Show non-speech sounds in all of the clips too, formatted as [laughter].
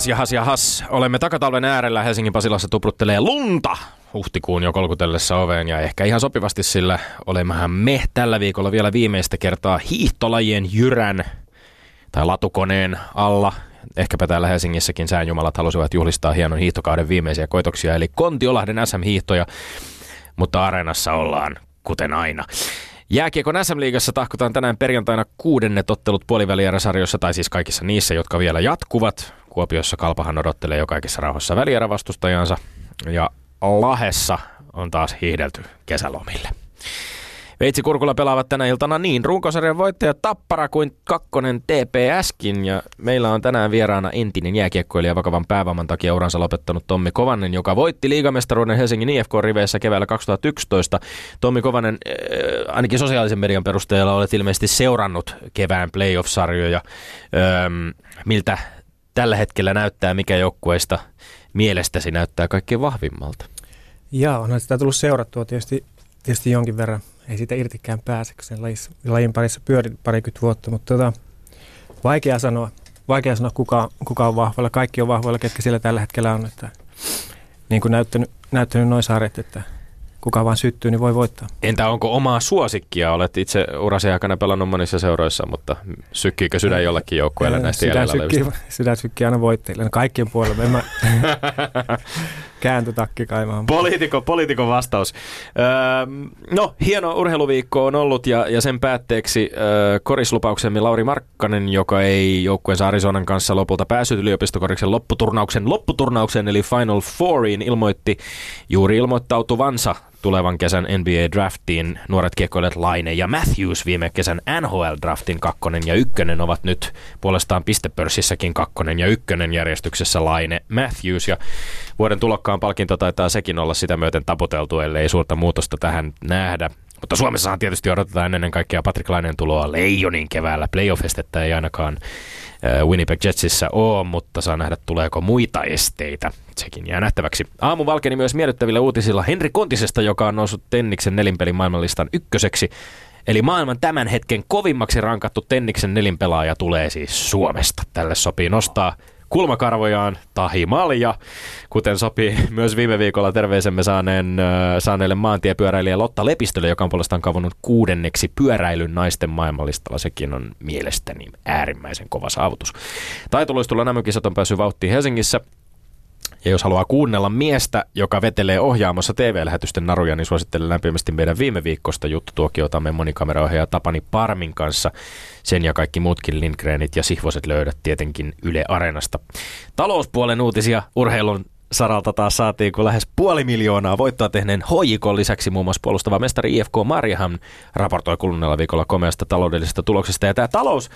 Jahas, jahas, jahas. Olemme takatalven äärellä. Helsingin Pasilassa tupruttelee lunta huhtikuun jo kolkutellessa oveen ja ehkä ihan sopivasti, sillä olemmehan me tällä viikolla vielä viimeistä kertaa hiihtolajien jyrän tai latukoneen alla. Ehkäpä täällä Helsingissäkin säänjumalat halusivat juhlistaa hienon hiihtokauden viimeisiä koitoksia, eli Kontiolahden SM-hiihtoja, mutta areenassa ollaan kuten aina. Jääkiekon SM-liigassa tahkotaan tänään perjantaina kuudennet ottelut puolivälieräsarjoissa, tai siis kaikissa niissä, jotka vielä jatkuvat. Kuopiossa Kalpahan odottelee jo kaikissa rauhassa välierävastustajansa, ja Lahessa on taas hiihdelty kesälomille. Veitsi Kurkulla pelaavat tänä iltana niin runkosarjan voittaja Tappara kuin kakkonen TPSkin. Ja meillä on tänään vieraana entinen jääkiekkoilija vakavan päävamman takia uransa lopettanut Tommi Kovannen, joka voitti liigamestaruuden Helsingin IFK-riveissä keväällä 2011. Tommi Kovannen, äh, ainakin sosiaalisen median perusteella olet ilmeisesti seurannut kevään playoff-sarjoja. Ähm, miltä tällä hetkellä näyttää, mikä joukkueista mielestäsi näyttää kaikkein vahvimmalta? Joo, onhan sitä tullut seurattua tietysti, tietysti jonkin verran ei siitä irtikään pääse, kun sen lajissa, lajin parissa pyörin parikymmentä vuotta, mutta tota, vaikea sanoa, vaikea sanoa kuka, kuka on vahvalla. Kaikki on vahvoilla, ketkä siellä tällä hetkellä on. Että, niin kuin näyttänyt, näyttänyt noin saaret, että kuka vaan syttyy, niin voi voittaa. Entä onko omaa suosikkia? Olet itse urasi aikana pelannut monissa seuroissa, mutta sykkiikö sydän jollekin joukkueelle näistä sydän sykkii, sydän sykkii aina voitteille. No kaikkien puolella. En mä [laughs] kääntötakki kaimaan. Poliitikon, poliitikon vastaus. Öö, no, hieno urheiluviikko on ollut ja, ja sen päätteeksi öö, korislupauksemme Lauri Markkanen, joka ei joukkueensa Arizonan kanssa lopulta päässyt yliopistokoriksen lopputurnauksen lopputurnauksen eli Final Fouriin ilmoitti juuri ilmoittautuvansa tulevan kesän NBA-draftiin nuoret kiekkoilijat Laine ja Matthews viime kesän NHL-draftin kakkonen ja ykkönen ovat nyt puolestaan pistepörssissäkin kakkonen ja ykkönen järjestyksessä Laine Matthews ja vuoden tulokkaan palkinto taitaa sekin olla sitä myöten taputeltu, ellei suurta muutosta tähän nähdä. Mutta Suomessahan tietysti odotetaan ennen kaikkea Patrick Lainen tuloa Leijonin keväällä. Playoff-estettä ei ainakaan Winnipeg Jetsissä ole, mutta saa nähdä tuleeko muita esteitä. Sekin jää nähtäväksi. Aamu valkeni myös miellyttävillä uutisilla Henri Kontisesta, joka on noussut Tenniksen nelinpelin maailmanlistan ykköseksi. Eli maailman tämän hetken kovimmaksi rankattu Tenniksen nelinpelaaja tulee siis Suomesta. Tälle sopii nostaa kulmakarvojaan Tahi Malja, kuten sopii [laughs] myös viime viikolla terveisemme saaneen, saaneelle maantiepyöräilijä Lotta Lepistölle, joka on puolestaan kavannut kuudenneksi pyöräilyn naisten maailmanlistalla. Sekin on mielestäni äärimmäisen kova saavutus. Taitoluistulla nämä kisat on päässyt vauhtiin Helsingissä. Ja jos haluaa kuunnella miestä, joka vetelee ohjaamossa TV-lähetysten naruja, niin suosittelen lämpimästi meidän viime viikosta juttutokiotamme monikameraohjaaja Tapani Parmin kanssa. Sen ja kaikki muutkin Lindgrenit ja Sihvoset löydät tietenkin Yle Areenasta. Talouspuolen uutisia urheilun saralta taas saatiin, kun lähes puoli miljoonaa voittoa tehneen hoikon lisäksi muun muassa puolustava mestari IFK Marjahan raportoi kuluneella viikolla komeasta taloudellisesta tuloksesta. Ja tämä talous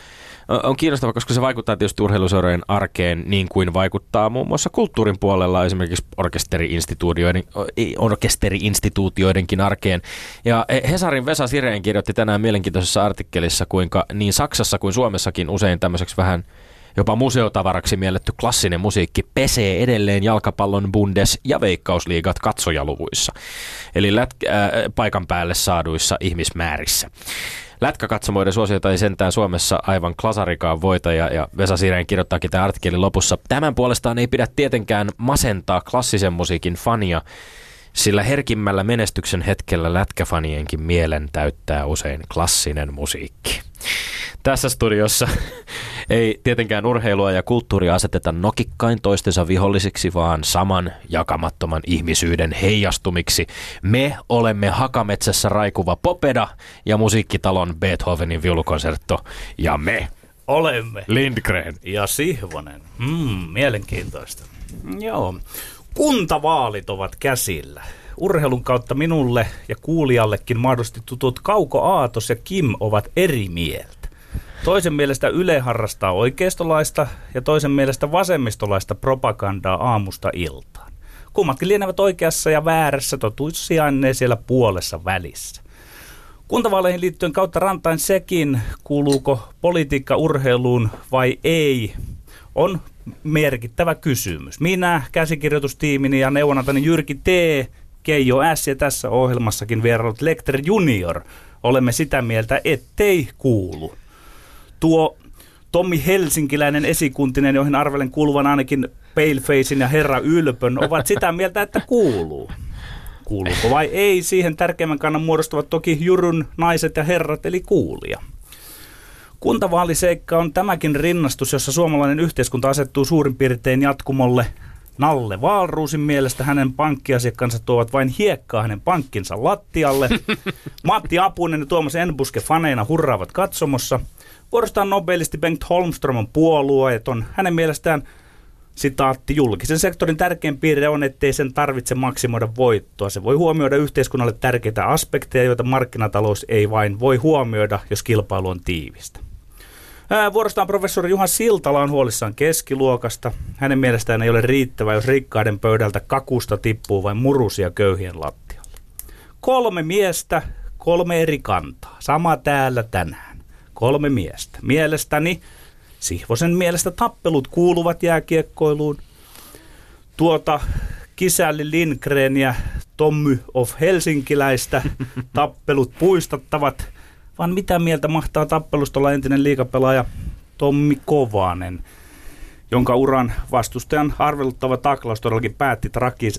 on kiinnostava, koska se vaikuttaa tietysti urheiluseurojen arkeen niin kuin vaikuttaa muun muassa kulttuurin puolella esimerkiksi orkesteri-instituutioiden, orkesteri-instituutioidenkin arkeen. Ja Hesarin Vesa Sireen kirjoitti tänään mielenkiintoisessa artikkelissa, kuinka niin Saksassa kuin Suomessakin usein tämmöiseksi vähän Jopa museotavaraksi mielletty klassinen musiikki pesee edelleen jalkapallon bundes- ja veikkausliigat katsojaluvuissa, eli lät- äh, paikan päälle saaduissa ihmismäärissä. Lätkäkatsomoiden suosiota ei sentään Suomessa aivan klasarikaan voita ja, ja Vesa Sireen kirjoittaakin tämän artikkelin lopussa. Tämän puolestaan ei pidä tietenkään masentaa klassisen musiikin fania, sillä herkimmällä menestyksen hetkellä lätkäfanienkin mielen täyttää usein klassinen musiikki. Tässä studiossa [laughs] ei tietenkään urheilua ja kulttuuria aseteta nokikkain toistensa vihollisiksi, vaan saman jakamattoman ihmisyyden heijastumiksi. Me olemme Hakametsässä raikuva Popeda ja musiikkitalon Beethovenin viulukonsertto ja me olemme Lindgren ja Sihvonen. Hmm, mielenkiintoista. Joo. Kuntavaalit ovat käsillä. Urheilun kautta minulle ja kuulijallekin mahdollisesti tutut Kauko Aatos ja Kim ovat eri mieltä. Toisen mielestä Yle harrastaa oikeistolaista ja toisen mielestä vasemmistolaista propagandaa aamusta iltaan. Kummatkin lienevät oikeassa ja väärässä totuus sijainnee siellä puolessa välissä. Kuntavaaleihin liittyen kautta rantain sekin, kuuluuko politiikka urheiluun vai ei, on merkittävä kysymys. Minä, käsikirjoitustiimini ja neuvonantani Jyrki T, Keijo S ja tässä ohjelmassakin vierailut Lecter Junior olemme sitä mieltä, ettei kuulu. Tuo Tommi Helsinkiläinen esikuntinen, joihin arvelen kuuluvan ainakin Palefacein ja Herra Ylpön, ovat sitä mieltä, että kuuluu. Kuuluuko vai ei, siihen tärkeimmän kannan muodostavat toki Jurun naiset ja herrat, eli kuulija. Kuntavaaliseikka on tämäkin rinnastus, jossa suomalainen yhteiskunta asettuu suurin piirtein jatkumolle. Nalle Vaalruusin mielestä hänen pankkiasiakkansa tuovat vain hiekkaa hänen pankkinsa lattialle. [laughs] Matti Apunen ja Tuomas Enbuske faneina hurraavat katsomossa. Vuorostaan nobelisti Bengt Holmström on puolueeton. Hänen mielestään Sitaatti, julkisen sektorin tärkein piirre on, ettei sen tarvitse maksimoida voittoa. Se voi huomioida yhteiskunnalle tärkeitä aspekteja, joita markkinatalous ei vain voi huomioida, jos kilpailu on tiivistä. Vuorostaan professori Juha Siltala on huolissaan keskiluokasta. Hänen mielestään ei ole riittävää, jos rikkaiden pöydältä kakusta tippuu vain murusia köyhien lattialle. Kolme miestä, kolme eri kantaa. Sama täällä tänään. Kolme miestä. Mielestäni Sihvosen mielestä tappelut kuuluvat jääkiekkoiluun. Tuota Kisälli Lindgren ja Tommy of Helsinkiläistä tappelut puistattavat, vaan mitä mieltä mahtaa tappelusta olla entinen liikapelaaja Tommi Kovanen, jonka uran vastustajan arveluttava taklaus todellakin päätti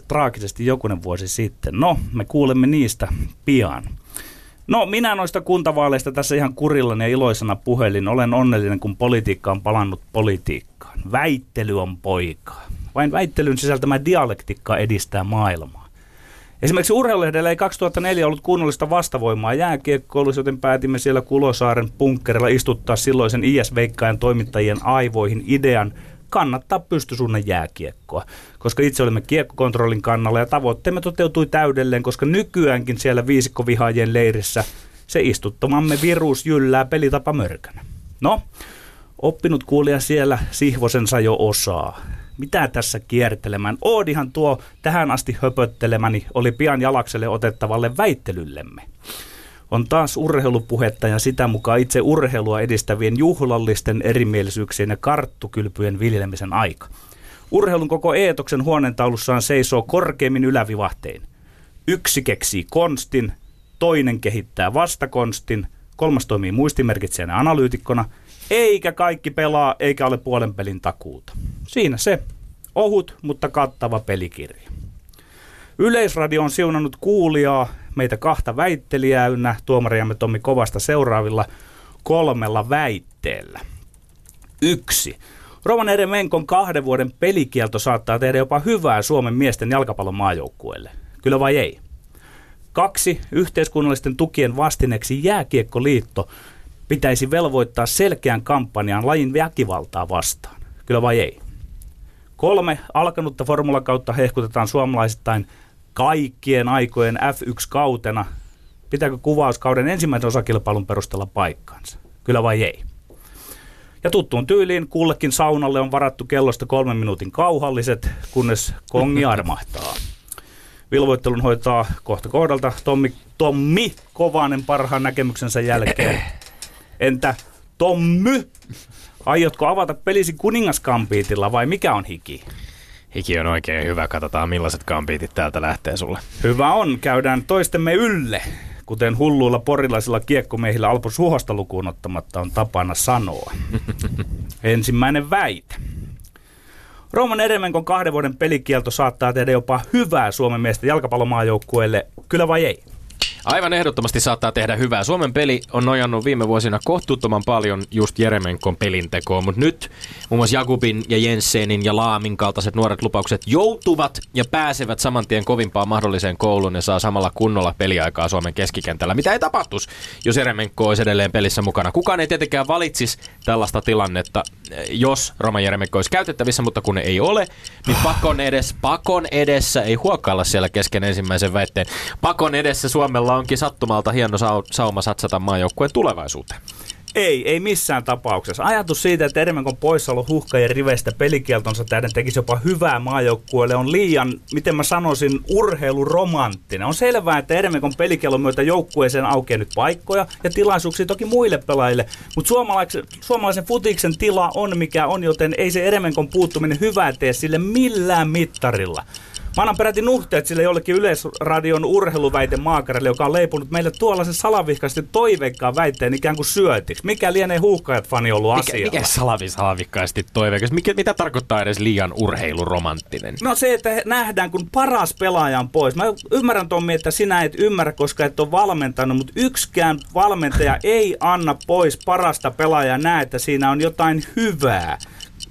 traagisesti jokunen vuosi sitten. No, me kuulemme niistä pian. No minä noista kuntavaaleista tässä ihan kurillani ja iloisena puhelin. Olen onnellinen, kun politiikka on palannut politiikkaan. Väittely on poikaa. Vain väittelyn sisältämä dialektikka edistää maailmaa. Esimerkiksi urheilulehdellä ei 2004 ollut kunnollista vastavoimaa jääkiekkoilussa, joten päätimme siellä Kulosaaren punkkerilla istuttaa silloisen IS-veikkaajan toimittajien aivoihin idean – kannattaa pystysuunnan jääkiekkoa, koska itse olemme kiekkokontrollin kannalla ja tavoitteemme toteutui täydelleen, koska nykyäänkin siellä viisikkovihaajien leirissä se istuttamamme virus jyllää pelitapa mörkänä. No, oppinut kuulija siellä sihvosensa jo osaa. Mitä tässä kiertelemään? Oodihan tuo tähän asti höpöttelemäni oli pian jalakselle otettavalle väittelyllemme on taas urheilupuhetta ja sitä mukaan itse urheilua edistävien juhlallisten erimielisyyksien ja karttukylpyjen viljelemisen aika. Urheilun koko eetoksen huoneentaulussaan seisoo korkeimmin ylävivahtein. Yksi keksii konstin, toinen kehittää vastakonstin, kolmas toimii muistimerkitsijänä analyytikkona, eikä kaikki pelaa eikä ole puolen pelin takuuta. Siinä se. Ohut, mutta kattava pelikirja. Yleisradio on siunannut kuulijaa meitä kahta väittelijää ynnä tuomariamme Tommi Kovasta seuraavilla kolmella väitteellä. Yksi. Roman Eremenkon kahden vuoden pelikielto saattaa tehdä jopa hyvää Suomen miesten jalkapallon maajoukkueelle. Kyllä vai ei? Kaksi. Yhteiskunnallisten tukien vastineeksi Jääkiekkoliitto pitäisi velvoittaa selkeän kampanjaan lajin väkivaltaa vastaan. Kyllä vai ei? Kolme. Alkanutta formulakautta hehkutetaan suomalaisittain – kaikkien aikojen F1-kautena. Pitääkö kuvauskauden ensimmäisen osakilpailun perustella paikkaansa? Kyllä vai ei? Ja tuttuun tyyliin kullekin saunalle on varattu kellosta kolmen minuutin kauhalliset, kunnes kongi [laughs] armahtaa. Vilvoittelun hoitaa kohta kohdalta Tommi, Tommi Kovanen parhaan näkemyksensä jälkeen. Entä Tommy? Aiotko avata pelisi kuningaskampiitilla vai mikä on hiki? Hiki on oikein hyvä. Katsotaan millaiset kampiitit täältä lähtee sulle. Hyvä on. Käydään toistemme ylle. Kuten hulluilla porilaisilla kiekkomiehillä Alpo Suhosta lukuun ottamatta on tapana sanoa. [laughs] Ensimmäinen väite. Rooman Eremenkon kahden vuoden pelikielto saattaa tehdä jopa hyvää Suomen miesten jalkapallomaajoukkueelle. Kyllä vai ei? Aivan ehdottomasti saattaa tehdä hyvää. Suomen peli on nojannut viime vuosina kohtuuttoman paljon just Jeremenkon pelintekoon, mutta nyt muun muassa Jakubin ja Jensenin ja Laamin kaltaiset nuoret lupaukset joutuvat ja pääsevät saman tien kovimpaan mahdolliseen kouluun ja saa samalla kunnolla peliaikaa Suomen keskikentällä. Mitä ei tapahtuisi, jos Jeremenko olisi edelleen pelissä mukana? Kukaan ei tietenkään valitsisi tällaista tilannetta, jos Roman Jeremenko olisi käytettävissä, mutta kun ei ole, niin pakon, edes, pakon edessä, ei huokailla siellä kesken ensimmäisen väitteen, pakon edessä Suomella onkin sattumalta hieno sauma satsata maajoukkueen tulevaisuuteen. Ei, ei missään tapauksessa. Ajatus siitä, että Eremenkon poissaolo huhkajien riveistä pelikieltonsa tähden tekisi jopa hyvää maajoukkueelle on liian, miten mä sanoisin, urheiluromanttinen. On selvää, että Eremenkon pelikielon myötä joukkueeseen aukeaa nyt paikkoja ja tilaisuuksia toki muille pelaajille, mutta suomalaisen, suomalaisen futiksen tila on mikä on, joten ei se Eremenkon puuttuminen hyvää tee sille millään mittarilla. Mä annan peräti nuhteet sille jollekin Yleisradion urheiluväite maakarille, joka on leipunut meille tuollaisen salavihkaisesti toiveikkaan väitteen ikään kuin syötiksi. Mikä lienee huuhkajat fani ollut mikä, asialla? mikä salavi salavikkaasti toiveikas? Mikä, mitä tarkoittaa edes liian urheiluromanttinen? No se, että nähdään, kun paras pelaaja on pois. Mä ymmärrän Tommi, että sinä et ymmärrä, koska et ole valmentanut, mutta yksikään valmentaja ei anna pois parasta pelaajaa näe, että siinä on jotain hyvää.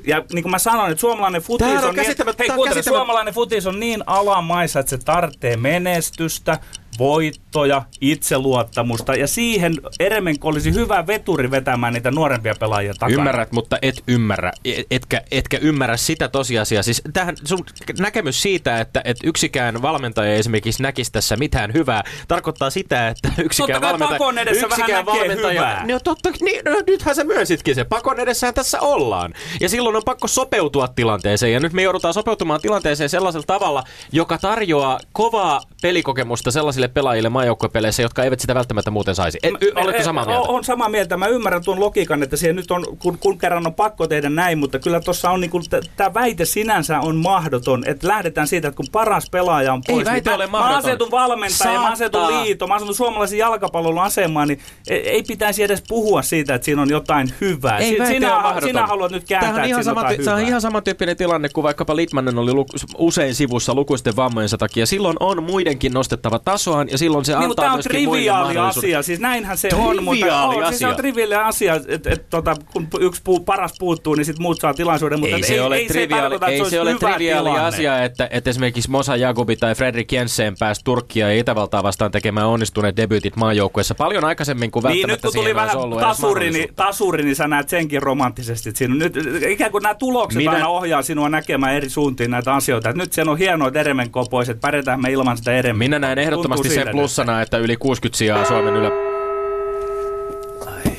Ja niin kuin mä sanoin, että suomalainen futis Tää on on, niin, hei, kuuntele, suomalainen futis on niin alamaissa, että se tarvitsee menestystä, voittoja, itseluottamusta ja siihen Eremenko olisi hyvä veturi vetämään niitä nuorempia pelaajia takana. Ymmärrät, mutta et ymmärrä, et- etkä, etkä ymmärrä sitä tosiasiaa. Siis tähän sun näkemys siitä, että, että yksikään valmentaja ei esimerkiksi näkisi tässä mitään hyvää, tarkoittaa sitä, että yksikään Totta valmentaja... pakon edessä vähän näkee hyvää. No totta, niin, no, nythän sä myönsitkin se. Pakon edessään tässä ollaan. Ja silloin on pakko sopeutua tilanteeseen. Ja nyt me joudutaan sopeutumaan tilanteeseen sellaisella tavalla, joka tarjoaa kovaa pelikokemusta sellaisille pelaajille maajoukkuepeleissä, jotka eivät sitä välttämättä muuten saisi. Et, y, oletko samaa mieltä? On, on samaa mieltä. Mä ymmärrän tuon logiikan, että siihen nyt on, kun, kun kerran on pakko tehdä näin, mutta kyllä tuossa on niinku, tämä väite sinänsä on mahdoton, että lähdetään siitä, että kun paras pelaaja on Ei pois. väite niin ole mä. Mä asetun valmentaja, mä asetun Saattaa. liito, mä asetun suomalaisen jalkapallon asemaan, niin ei, ei pitäisi edes puhua siitä, että siinä on jotain hyvää. Ei Si- sinä, sinä haluat nyt kääntää, Tämähän on ihan, sama, se on hyvää. ihan samantyyppinen tilanne kuin vaikkapa Litmanen oli luku, usein sivussa lukuisten vammojensa takia. Silloin on muidenkin nostettava tasoaan ja silloin se Niin, mutta antaa tämä on triviaali asia, siis näinhän se on, mutta Triviaali on, siis se on asia. triviaali asia, että et, tota, kun yksi puu, paras puuttuu, niin sitten muut saa tilaisuuden, mutta Ei se ole ei, triviaali, että ei se olisi ole triviaali tilanne. asia, että, että esimerkiksi Mosa Jagubi tai Fredrik Jensen pääsi Turkkia ja Itävaltaa vastaan tekemään onnistuneet debyytit maajoukkueessa paljon aikaisemmin kuin Niin nyt välttämättä kun tuli vähän tasuri, niin, tasuri, niin sä näet senkin romanttisesti. Siinä on nyt, ikään kuin nämä tulokset Minä- Minä... aina ohjaa sinua näkemään eri suuntiin näitä asioita. Et nyt se on hienoa, että Eremenko pois, että pärjätään me ilman sitä Eremenkoa. Minä näen ehdottomasti Tuntuu sen plussana, että yli 60 sijaa Suomen ylä...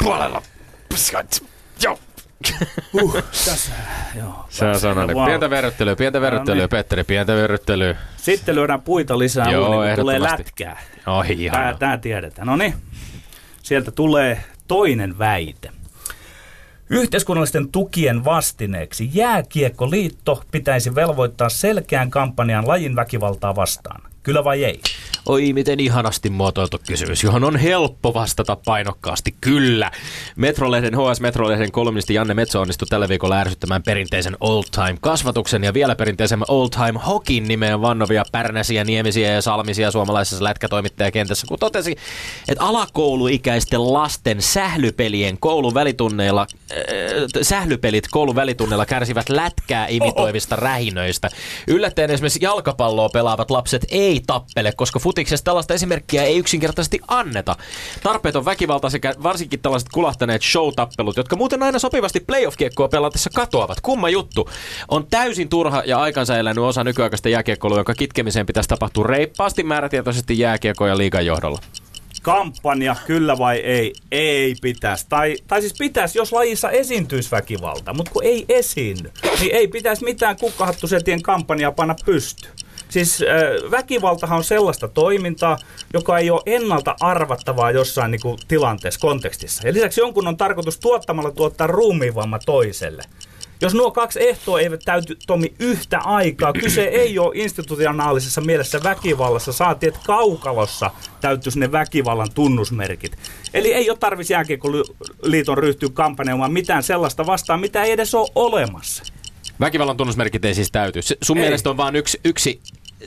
Puolella. Joo. Tässä, joo. Se on sanonut. Wow. Pientä verryttelyä, pientä verryttelyä, No niin. Petteri, pientä verryttelyä. Sitten lyödään puita lisää Joo, uuniin, kun tulee lätkää. Oi, Tää, tää tiedetään. No niin, sieltä tulee toinen väite. Yhteiskunnallisten tukien vastineeksi Jääkiekkoliitto pitäisi velvoittaa selkeän kampanjan lajin väkivaltaa vastaan. Kyllä vai ei? Oi, miten ihanasti muotoiltu kysymys, johon on helppo vastata painokkaasti kyllä. Metrolehden HS Metrolehden kolumnisti Janne Metso onnistui tällä viikolla ärsyttämään perinteisen old time kasvatuksen ja vielä perinteisemmän old time hokin nimeen vannovia pärnäsiä, niemisiä ja salmisia suomalaisessa lätkätoimittajakentässä, kun totesi, että alakouluikäisten lasten sählypelien koulun välitunneilla, äh, sählypelit koulun välitunneilla kärsivät lätkää imitoivista rähinöistä. Yllättäen esimerkiksi jalkapalloa pelaavat lapset ei tappele, koska futiksessa tällaista esimerkkiä ei yksinkertaisesti anneta. Tarpeeton väkivalta sekä varsinkin tällaiset kulahtaneet show-tappelut, jotka muuten aina sopivasti playoff-kiekkoa pelatessa katoavat. Kumma juttu. On täysin turha ja aikansa elänyt osa nykyaikaista jääkiekkoilua, jonka kitkemiseen pitäisi tapahtua reippaasti määrätietoisesti jääkiekko ja liigan johdolla. Kampanja, kyllä vai ei? Ei pitäisi. Tai, tai siis pitäisi, jos lajissa esiintyisi väkivalta, mutta kun ei esiinny, niin ei pitäisi mitään kukkahattusetien kampanjaa panna pystyyn. Siis äh, väkivaltahan on sellaista toimintaa, joka ei ole ennalta arvattavaa jossain niin kuin, tilanteessa, kontekstissa. Ja lisäksi jonkun on tarkoitus tuottamalla tuottaa ruumiinvamma toiselle. Jos nuo kaksi ehtoa eivät täyty tomi yhtä aikaa, kyse ei ole institutionaalisessa mielessä väkivallassa, saati että kaukalossa täyttyisi ne väkivallan tunnusmerkit. Eli ei ole tarvitsisi jääkiekkoliiton ryhtyä kampanjoimaan mitään sellaista vastaan, mitä ei edes ole olemassa. Väkivallan tunnusmerkit ei siis täyty. Sun Ei. mielestä on vain yksi, yksi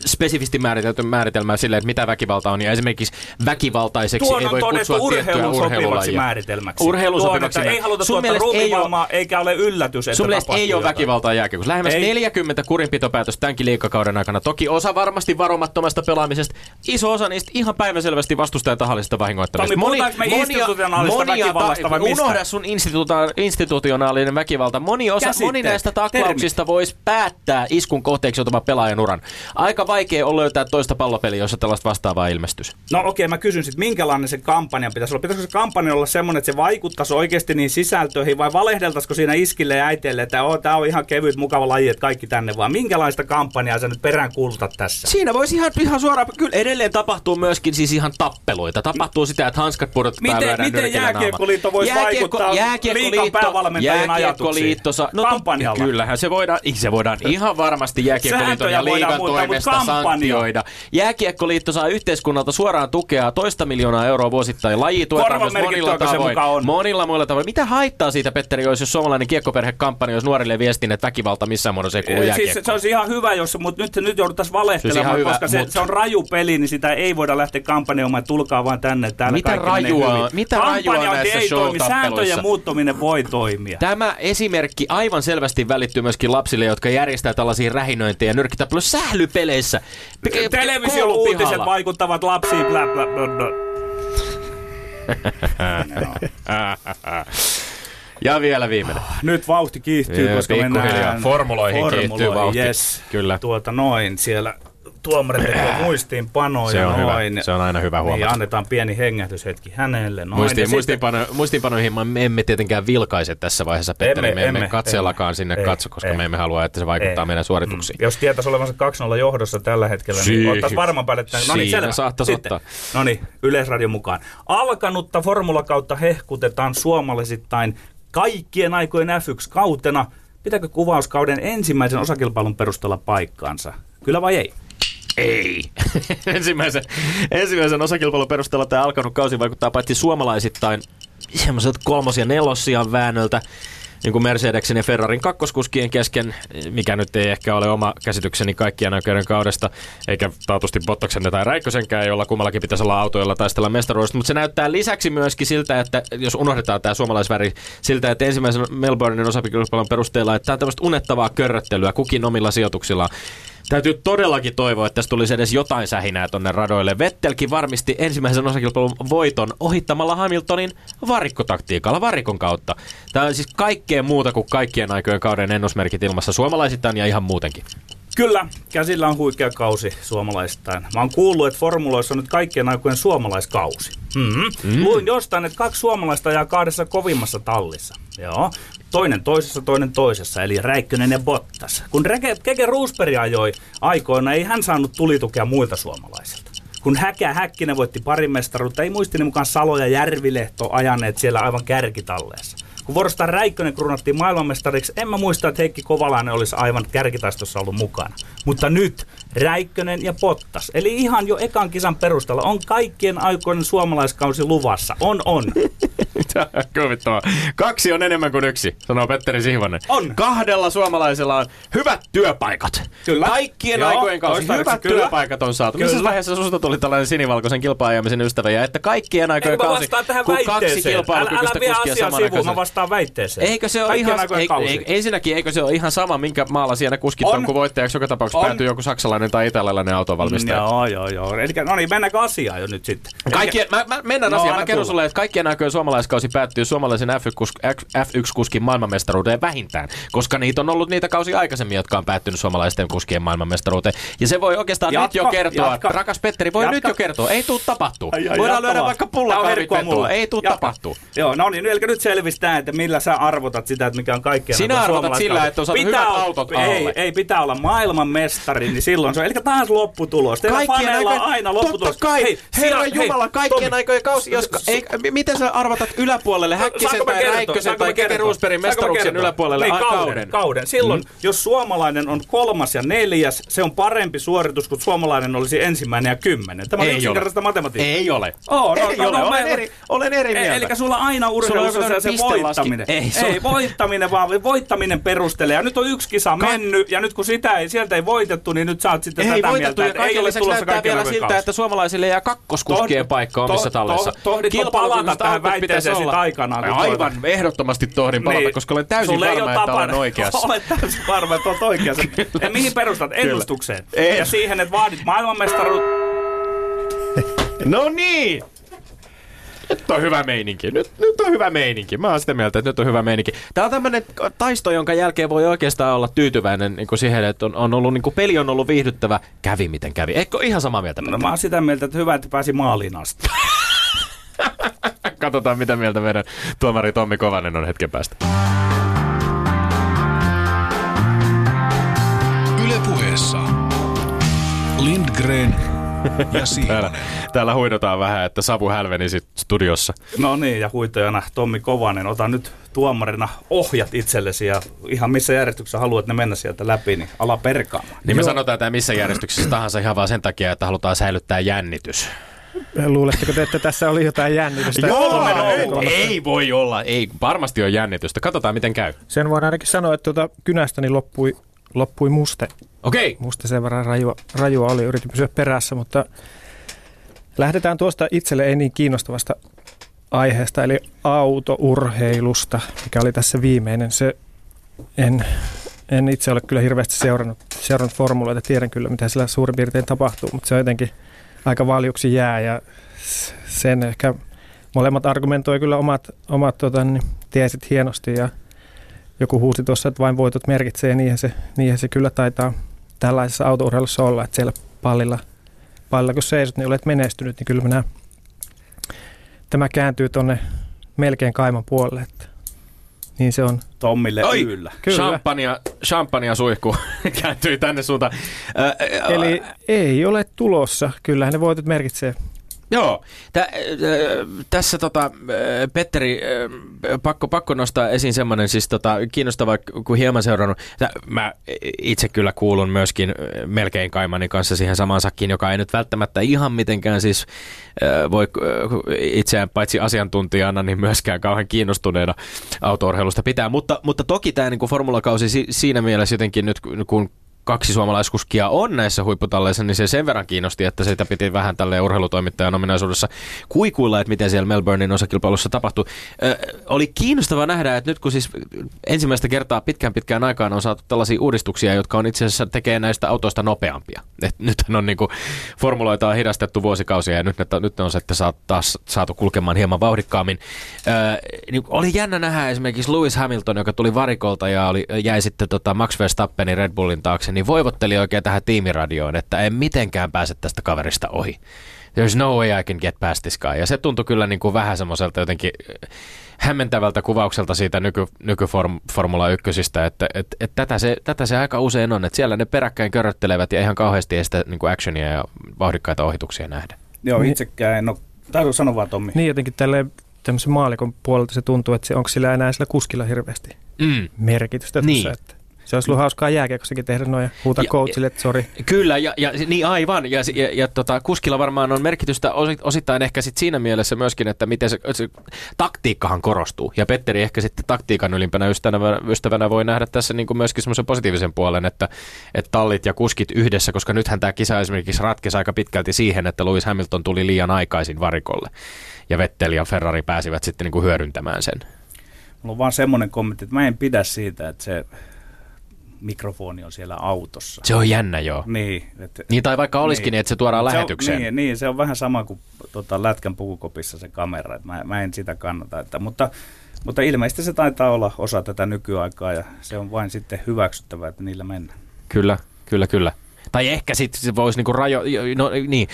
spesifisti määritelty määritelmä sille, että mitä väkivalta on. Ja esimerkiksi väkivaltaiseksi Tuon ei voi kutsua tiettyä urheilun sopivaksi määritelmäksi. Urheilun Tuon, sopivaksi ei haluta Sun mielestä ei ole- ruumivammaa, eikä ole yllätys, että Sun mielestä ei ole väkivaltaa jääkiekossa. Lähemmäs Ei. 40 kurinpitopäätöstä tämänkin liikakauden aikana. Toki osa varmasti varomattomasta pelaamisesta. Iso osa niistä ihan päivänselvästi vastustajan tahallisesta vahingoittamista. Tommi, puhutaanko me institutionaalista väkivallasta vai mistä? Unohda sun instituta- institutionaalinen väkivalta. Moni, osa, Käsitteet. moni näistä taklauksista voisi päättää iskun kohteeksi joutuvan pelaajan uran. Aika vaikea on löytää toista pallopeliä, jossa tällaista vastaavaa ilmestyisi. No okei, okay, mä kysyn sitten, minkälainen se kampanja pitäisi olla? Pitäisikö se kampanja olla semmoinen, että se vaikuttaisi oikeasti niin sisältöihin vai valehdeltaisiko siinä iskille ja äiteille, että oh, tämä on ihan kevyt, mukava laji, että kaikki tänne vaan. Minkälaista kampanjaa sä nyt perään kuulutat tässä? Siinä voisi ihan, ihan suoraan, kyllä edelleen tapahtuu myöskin siis ihan tappeluita. Tapahtuu sitä, että hanskat pudotetaan Miten- miten. Jääkiekkoliitto voisi vaikuttaa liigan päävalmentajien Jääkiekkoliitto ajatuksiin? sa- no, Kampanjalla. Kyllähän se voidaan, se voidaan ihan varmasti Jääkiekkoliiton Sääntöjä ja liigan mutta toimesta kampanja. sanktioida. Jääkiekkoliitto saa yhteiskunnalta suoraan tukea toista miljoonaa euroa vuosittain. Laji tuetaan myös monilla se tavoin. Monilla muilla tavoin. Mitä haittaa siitä, Petteri, jos suomalainen kiekkoperhekampanja olisi nuorille viestin, että väkivalta missään muodossa ei kuulu Siis se olisi ihan hyvä, jos, mutta nyt, nyt jouduttaisiin Se valehtelemaan, olisi ihan hyvä, koska se, mutta- se, on raju peli, niin sitä ei voida lähteä kampanjoimaan, tulkaa vaan tänne, täällä Mitä rajua- mitä rajua näissä ei toimi, sääntöjen muuttuminen voi toimia. Tämä esimerkki aivan selvästi välittyy myöskin lapsille, jotka järjestää tällaisia rähinöintejä nyrkkitappeluja sählypeleissä. P- Televisiouutiset koulupihalla. vaikuttavat lapsiin, blä, blä, blä, blä. [laughs] Ja vielä viimeinen. Nyt vauhti kiihtyy, Joo, koska mennään Formuloihin kiihtyy vauhti. Yes. Kyllä. Tuota noin, siellä tuomari tekee muistiinpanoja. Se on noin. hyvä. Se on aina hyvä Niin, huomata. annetaan pieni hengähdyshetki hänelle. Noin. Muisti, Ja sitten- muistiinpano, muistiinpanoihin me emme tietenkään vilkaise tässä vaiheessa, Petteri. Emme, me emme, emme, katsellakaan emme. sinne Ei, katso, koska ei. me emme halua, että se vaikuttaa Ei. meidän suorituksiin. Mm. Jos tietäisi olevansa 2-0 johdossa tällä hetkellä, niin Siin- ottaisi varmaan päälle tämän. No niin, selvä. saattaisi ottaa. No niin, Yleisradion mukaan. Alkanutta formulakautta hehkutetaan suomalaisittain kaikkien aikojen F1-kautena. Pitääkö kuvauskauden ensimmäisen osakilpailun perusteella paikkaansa? Kyllä vai ei? Ei. [laughs] ensimmäisen, ensimmäisen osakilpailun perusteella tämä alkanut kausi vaikuttaa paitsi suomalaisittain semmoiset kolmos- ja nelossian väännöltä, niin kuin Mercedeksen ja Ferrarin kakkoskuskien kesken, mikä nyt ei ehkä ole oma käsitykseni kaikkien aikojen kaudesta, eikä taatusti Bottaksen tai Räikkösenkään, jolla kummallakin pitäisi olla auto, jolla taistella mestaruudesta, mutta se näyttää lisäksi myöskin siltä, että jos unohdetaan tämä suomalaisväri, siltä, että ensimmäisen Melbournein osakilpailun perusteella, että tämä on tämmöistä unettavaa körröttelyä kukin omilla sijoituksillaan. Täytyy todellakin toivoa, että tässä tulisi edes jotain sähinää tonne radoille. Vettelkin varmisti ensimmäisen osakilpailun voiton ohittamalla Hamiltonin varikkotaktiikalla varikon kautta. Tämä on siis kaikkea muuta kuin kaikkien aikojen kauden ennusmerkit ilmassa suomalaisittain ja ihan muutenkin. Kyllä, käsillä on huikea kausi suomalaistain. Mä oon kuullut, että formuloissa on nyt kaikkien aikojen suomalaiskausi. Mm-hmm. Mm. Luin jostain, että kaksi suomalaista ajaa kahdessa kovimmassa tallissa. Joo. Toinen toisessa, toinen toisessa, eli Räikkönen ja Bottas. Kun Reke, Keke Roosberg ajoi aikoina, ei hän saanut tulitukea muilta suomalaisilta. Kun Häkä Häkkinen voitti parimestaruutta, ei muistini mukaan Salo ja Järvilehto ajaneet siellä aivan kärkitalleessa. Kun vuorostaan Räikkönen kruunattiin maailmanmestariksi, en mä muista, että Heikki Kovalainen olisi aivan kärkitaistossa ollut mukana. Mutta nyt Räikkönen ja Pottas, eli ihan jo ekan kisan perusteella, on kaikkien aikojen suomalaiskausi luvassa. On, on. [laughs] Kuvittavaa. Kaksi on enemmän kuin yksi, sanoo Petteri Sihvonen. On. Kahdella suomalaisella on hyvät työpaikat. Kyllä. Kaikkien Joo, aikojen toistaiseksi Hyvät kyllä. työpaikat on saatu. Missä Kyllä. vaiheessa susta tuli tällainen sinivalkoisen kilpaajamisen ystävä ja että kaikkien aikojen kausi, vastaan tähän kun kaksi? Älä, kilpailukykyistä älä kuskia samana sivuun, mä vastaan väitteeseen. Eikö se ole ihan, ei, ensinnäkin eikö se ole ihan sama, minkä maalla siellä kuskit on, On. kun voittajaksi joka tapauksessa On. päätyy joku saksalainen tai italialainen autonvalmistaja. Joo, joo, joo. Eli no niin, mennäänkö asiaan jo nyt sitten? Kaikkien, mä, mä, mennään No, asiaan. Mä kerron sulle, että kaikkien aikojen suomalaiskausi päättyy suomalaisen F1-kuskin maailmanmestaruuteen vähintään, koska niitä on ollut niitä kausia aikaisemmin, jotka on päättynyt suomalaisten kuskien maailmanmestaruuteen. Ja se voi oikeastaan Jatka, nyt jo kertoa, jatka. rakas Petteri, voi Jatka. nyt jo kertoa, ei tuu tapahtuu. Ai, ai, Voidaan lyödä vaikka pullakahvit vetoa, mulle. ei tuu Jatka. tapahtuu. Joo, no niin, eli nyt selvistää, että millä sä arvotat sitä, että mikä on kaikkien Sinä aikojen arvotat sillä, että on Pitää hyvät olla- autot ei, alle. ei, pitää olla maailmanmestari, niin silloin se on. Eli taas lopputulos. Teillä faneilla on aina lopputulos. totta kai, Hei, Herra Jumala, kaikkien aikojen kausi. Jos, ei, miten sä arvatat yläpuolelle Häkkisen tai kertoa? Räikkösen Saanko tai mestaruuksien kertoa? yläpuolelle niin, kauden. kauden? kauden. Silloin, mm. jos suomalainen on kolmas ja neljäs, se on parempi suoritus kuin suomalainen olisi ensimmäinen ja kymmenen. Tämä on Ei yksinkertaista ole. matematiikkaa. Ei ole. Oo, no, ei no, ole. no, olen, eri, olen eri mieltä. Eli sulla aina urheilussa Sulla on on se, voittaminen. Ei, on- ei voittaminen, vaan voittaminen perustelee. Ja nyt on yksi kisa mennyt, ja nyt kun sitä ei, sieltä ei voitettu, niin nyt sä oot sitten ei tätä voitettu, mieltä, että ei kaikille ole tulossa näyttää vielä siltä, että suomalaisille jää kakkoskuskien paikka omissa talleissa. toh- tohditko palata tähän väitteeseen sit aikanaan, kun Aivan toivoit? ehdottomasti tohdin palata, Niin. koska olen täysin varma, että olen oikeassa. [laughs] Olet täysin varma, että olet oikeassa. [laughs] Ja mihin perustat? Ennustukseen. En. Ja siihen, että vaadit maailmanmestaruutta. [laughs] No niin! Nyt on hyvä meininki. Nyt, nyt on hyvä meininki. Mä oon sitä mieltä, että nyt on hyvä meininki. Tää on tämmönen taisto, jonka jälkeen voi oikeastaan olla tyytyväinen niin kuin siihen, että on, on ollut, niin kuin peli on ollut viihdyttävä. Kävi miten kävi. Eikö ole ihan samaa mieltä? No mä oon sitä mieltä, että hyvä, että pääsi maaliin asti. Katsotaan, mitä mieltä meidän tuomari Tommi Kovanen on hetken päästä. Yle puheessa Lindgren ja [laughs] täällä, täällä huidotaan vähän, että Savu hälveni sit studiossa. No niin, ja huitojana Tommi Kovanen. Ota nyt tuomarina ohjat itsellesi ja ihan missä järjestyksessä haluat ne mennä sieltä läpi, niin ala perkaamaan. Niin me Joo. sanotaan, että missä järjestyksessä tahansa ihan vaan sen takia, että halutaan säilyttää jännitys. Luuletteko te, että tässä oli jotain jännitystä? Joo, ei, ei voi olla. Ei, varmasti on jännitystä. Katsotaan, miten käy. Sen voin ainakin sanoa, että tuota kynästäni loppui, loppui muste. Okei. Okay. Muste sen verran rajua, rajua oli. Yritin pysyä perässä, mutta lähdetään tuosta itselle ei niin kiinnostavasta aiheesta, eli autourheilusta, mikä oli tässä viimeinen. Se en, en itse ole kyllä hirveästi seurannut, seurannut formuloita, tiedän kyllä mitä siellä suurin piirtein tapahtuu, mutta se on jotenkin – aika valjuksi jää ja sen ehkä molemmat argumentoi kyllä omat, omat tota, niin, tiesit hienosti ja joku huusi tuossa, että vain voitot merkitsee, niinhän se, niinhän se kyllä taitaa tällaisessa autourheilussa olla, että siellä pallilla, pallilla kun seisot, niin olet menestynyt, niin kyllä minä, tämä kääntyy tuonne melkein kaiman puolelle, että niin se on. Tommille Oi, yllä. Kyllä. Champagnea, champagnea suihku [laughs] kääntyi tänne suuntaan. Äh, Eli äh, ei ole tulossa. Kyllähän ne voitot merkitsee. Joo, Tä, äh, tässä tota, äh, Petteri, äh, pakko, pakko nostaa esiin semmoinen siis tota, kiinnostava, kun hieman seurannut. Tä, mä itse kyllä kuulun myöskin melkein Kaimani kanssa siihen samaan sakkiin, joka ei nyt välttämättä ihan mitenkään siis voi itseään paitsi asiantuntijana, niin myöskään kauhean kiinnostuneena autourheilusta pitää. Mutta, mutta toki tämä niin formulakausi si, siinä mielessä jotenkin nyt, kun kaksi suomalaiskuskia on näissä huipputalleissa, niin se sen verran kiinnosti, että sitä piti vähän tälle urheilutoimittajan ominaisuudessa kuikuilla, että miten siellä Melbournein osakilpailussa tapahtui. Ö, oli kiinnostavaa nähdä, että nyt kun siis ensimmäistä kertaa pitkään pitkään aikaan on saatu tällaisia uudistuksia, jotka on itse asiassa tekee näistä autoista nopeampia. Et nyt on niin kuin, formuloita on hidastettu vuosikausia ja nyt ne, nyt on sitten saatu, taas saatu kulkemaan hieman vauhdikkaammin. Ö, niin oli jännä nähdä esimerkiksi Lewis Hamilton, joka tuli varikolta ja oli, jäi sitten tota Max Verstappenin Red Bullin taakse, niin voivotteli oikein tähän tiimiradioon, että en mitenkään pääse tästä kaverista ohi. There's no way I can get past this guy. Ja se tuntui kyllä niin kuin vähän semmoiselta jotenkin äh, hämmentävältä kuvaukselta siitä nyky, nykyformula ykkösistä, että et, et tätä, se, tätä se aika usein on, että siellä ne peräkkäin köröttelevät ja ihan kauheasti ei sitä niin kuin actionia ja vauhdikkaita ohituksia nähdä. Joo, itsekään en ole, täytyy sanoa vaan Tommi. Niin jotenkin tälleen tämmöisen maalikon puolelta se tuntuu, että se, onko sillä enää sillä kuskilla hirveästi mm. merkitystä. Niin. Tuossa, että se olisi ollut hauskaa jääkiekossakin tehdä noin ja huutaa ja, coachille, että sori. Kyllä, ja, ja, niin aivan. Ja, ja, ja tota, kuskilla varmaan on merkitystä osittain ehkä sit siinä mielessä myöskin, että miten se, se taktiikkahan korostuu. Ja Petteri ehkä sitten taktiikan ylimpänä ystävänä, ystävänä voi nähdä tässä niin kuin myöskin semmoisen positiivisen puolen, että, että tallit ja kuskit yhdessä, koska nythän tämä kisa esimerkiksi ratkesi aika pitkälti siihen, että Lewis Hamilton tuli liian aikaisin varikolle. Ja Vettel ja Ferrari pääsivät sitten niin kuin hyödyntämään sen. Mulla on vaan semmoinen kommentti, että mä en pidä siitä, että se mikrofoni on siellä autossa. Se on jännä, joo. Niin. Et, niin tai vaikka olisikin, niin, niin että se tuodaan se lähetykseen. On, niin, niin, se on vähän sama kuin tota, lätkän pukukopissa se kamera, että mä, mä en sitä kannata. Että, mutta, mutta ilmeisesti se taitaa olla osa tätä nykyaikaa ja se on vain sitten hyväksyttävää, että niillä mennään. Kyllä, kyllä, kyllä. Tai ehkä sitten se voisi niinku rajo... No niin,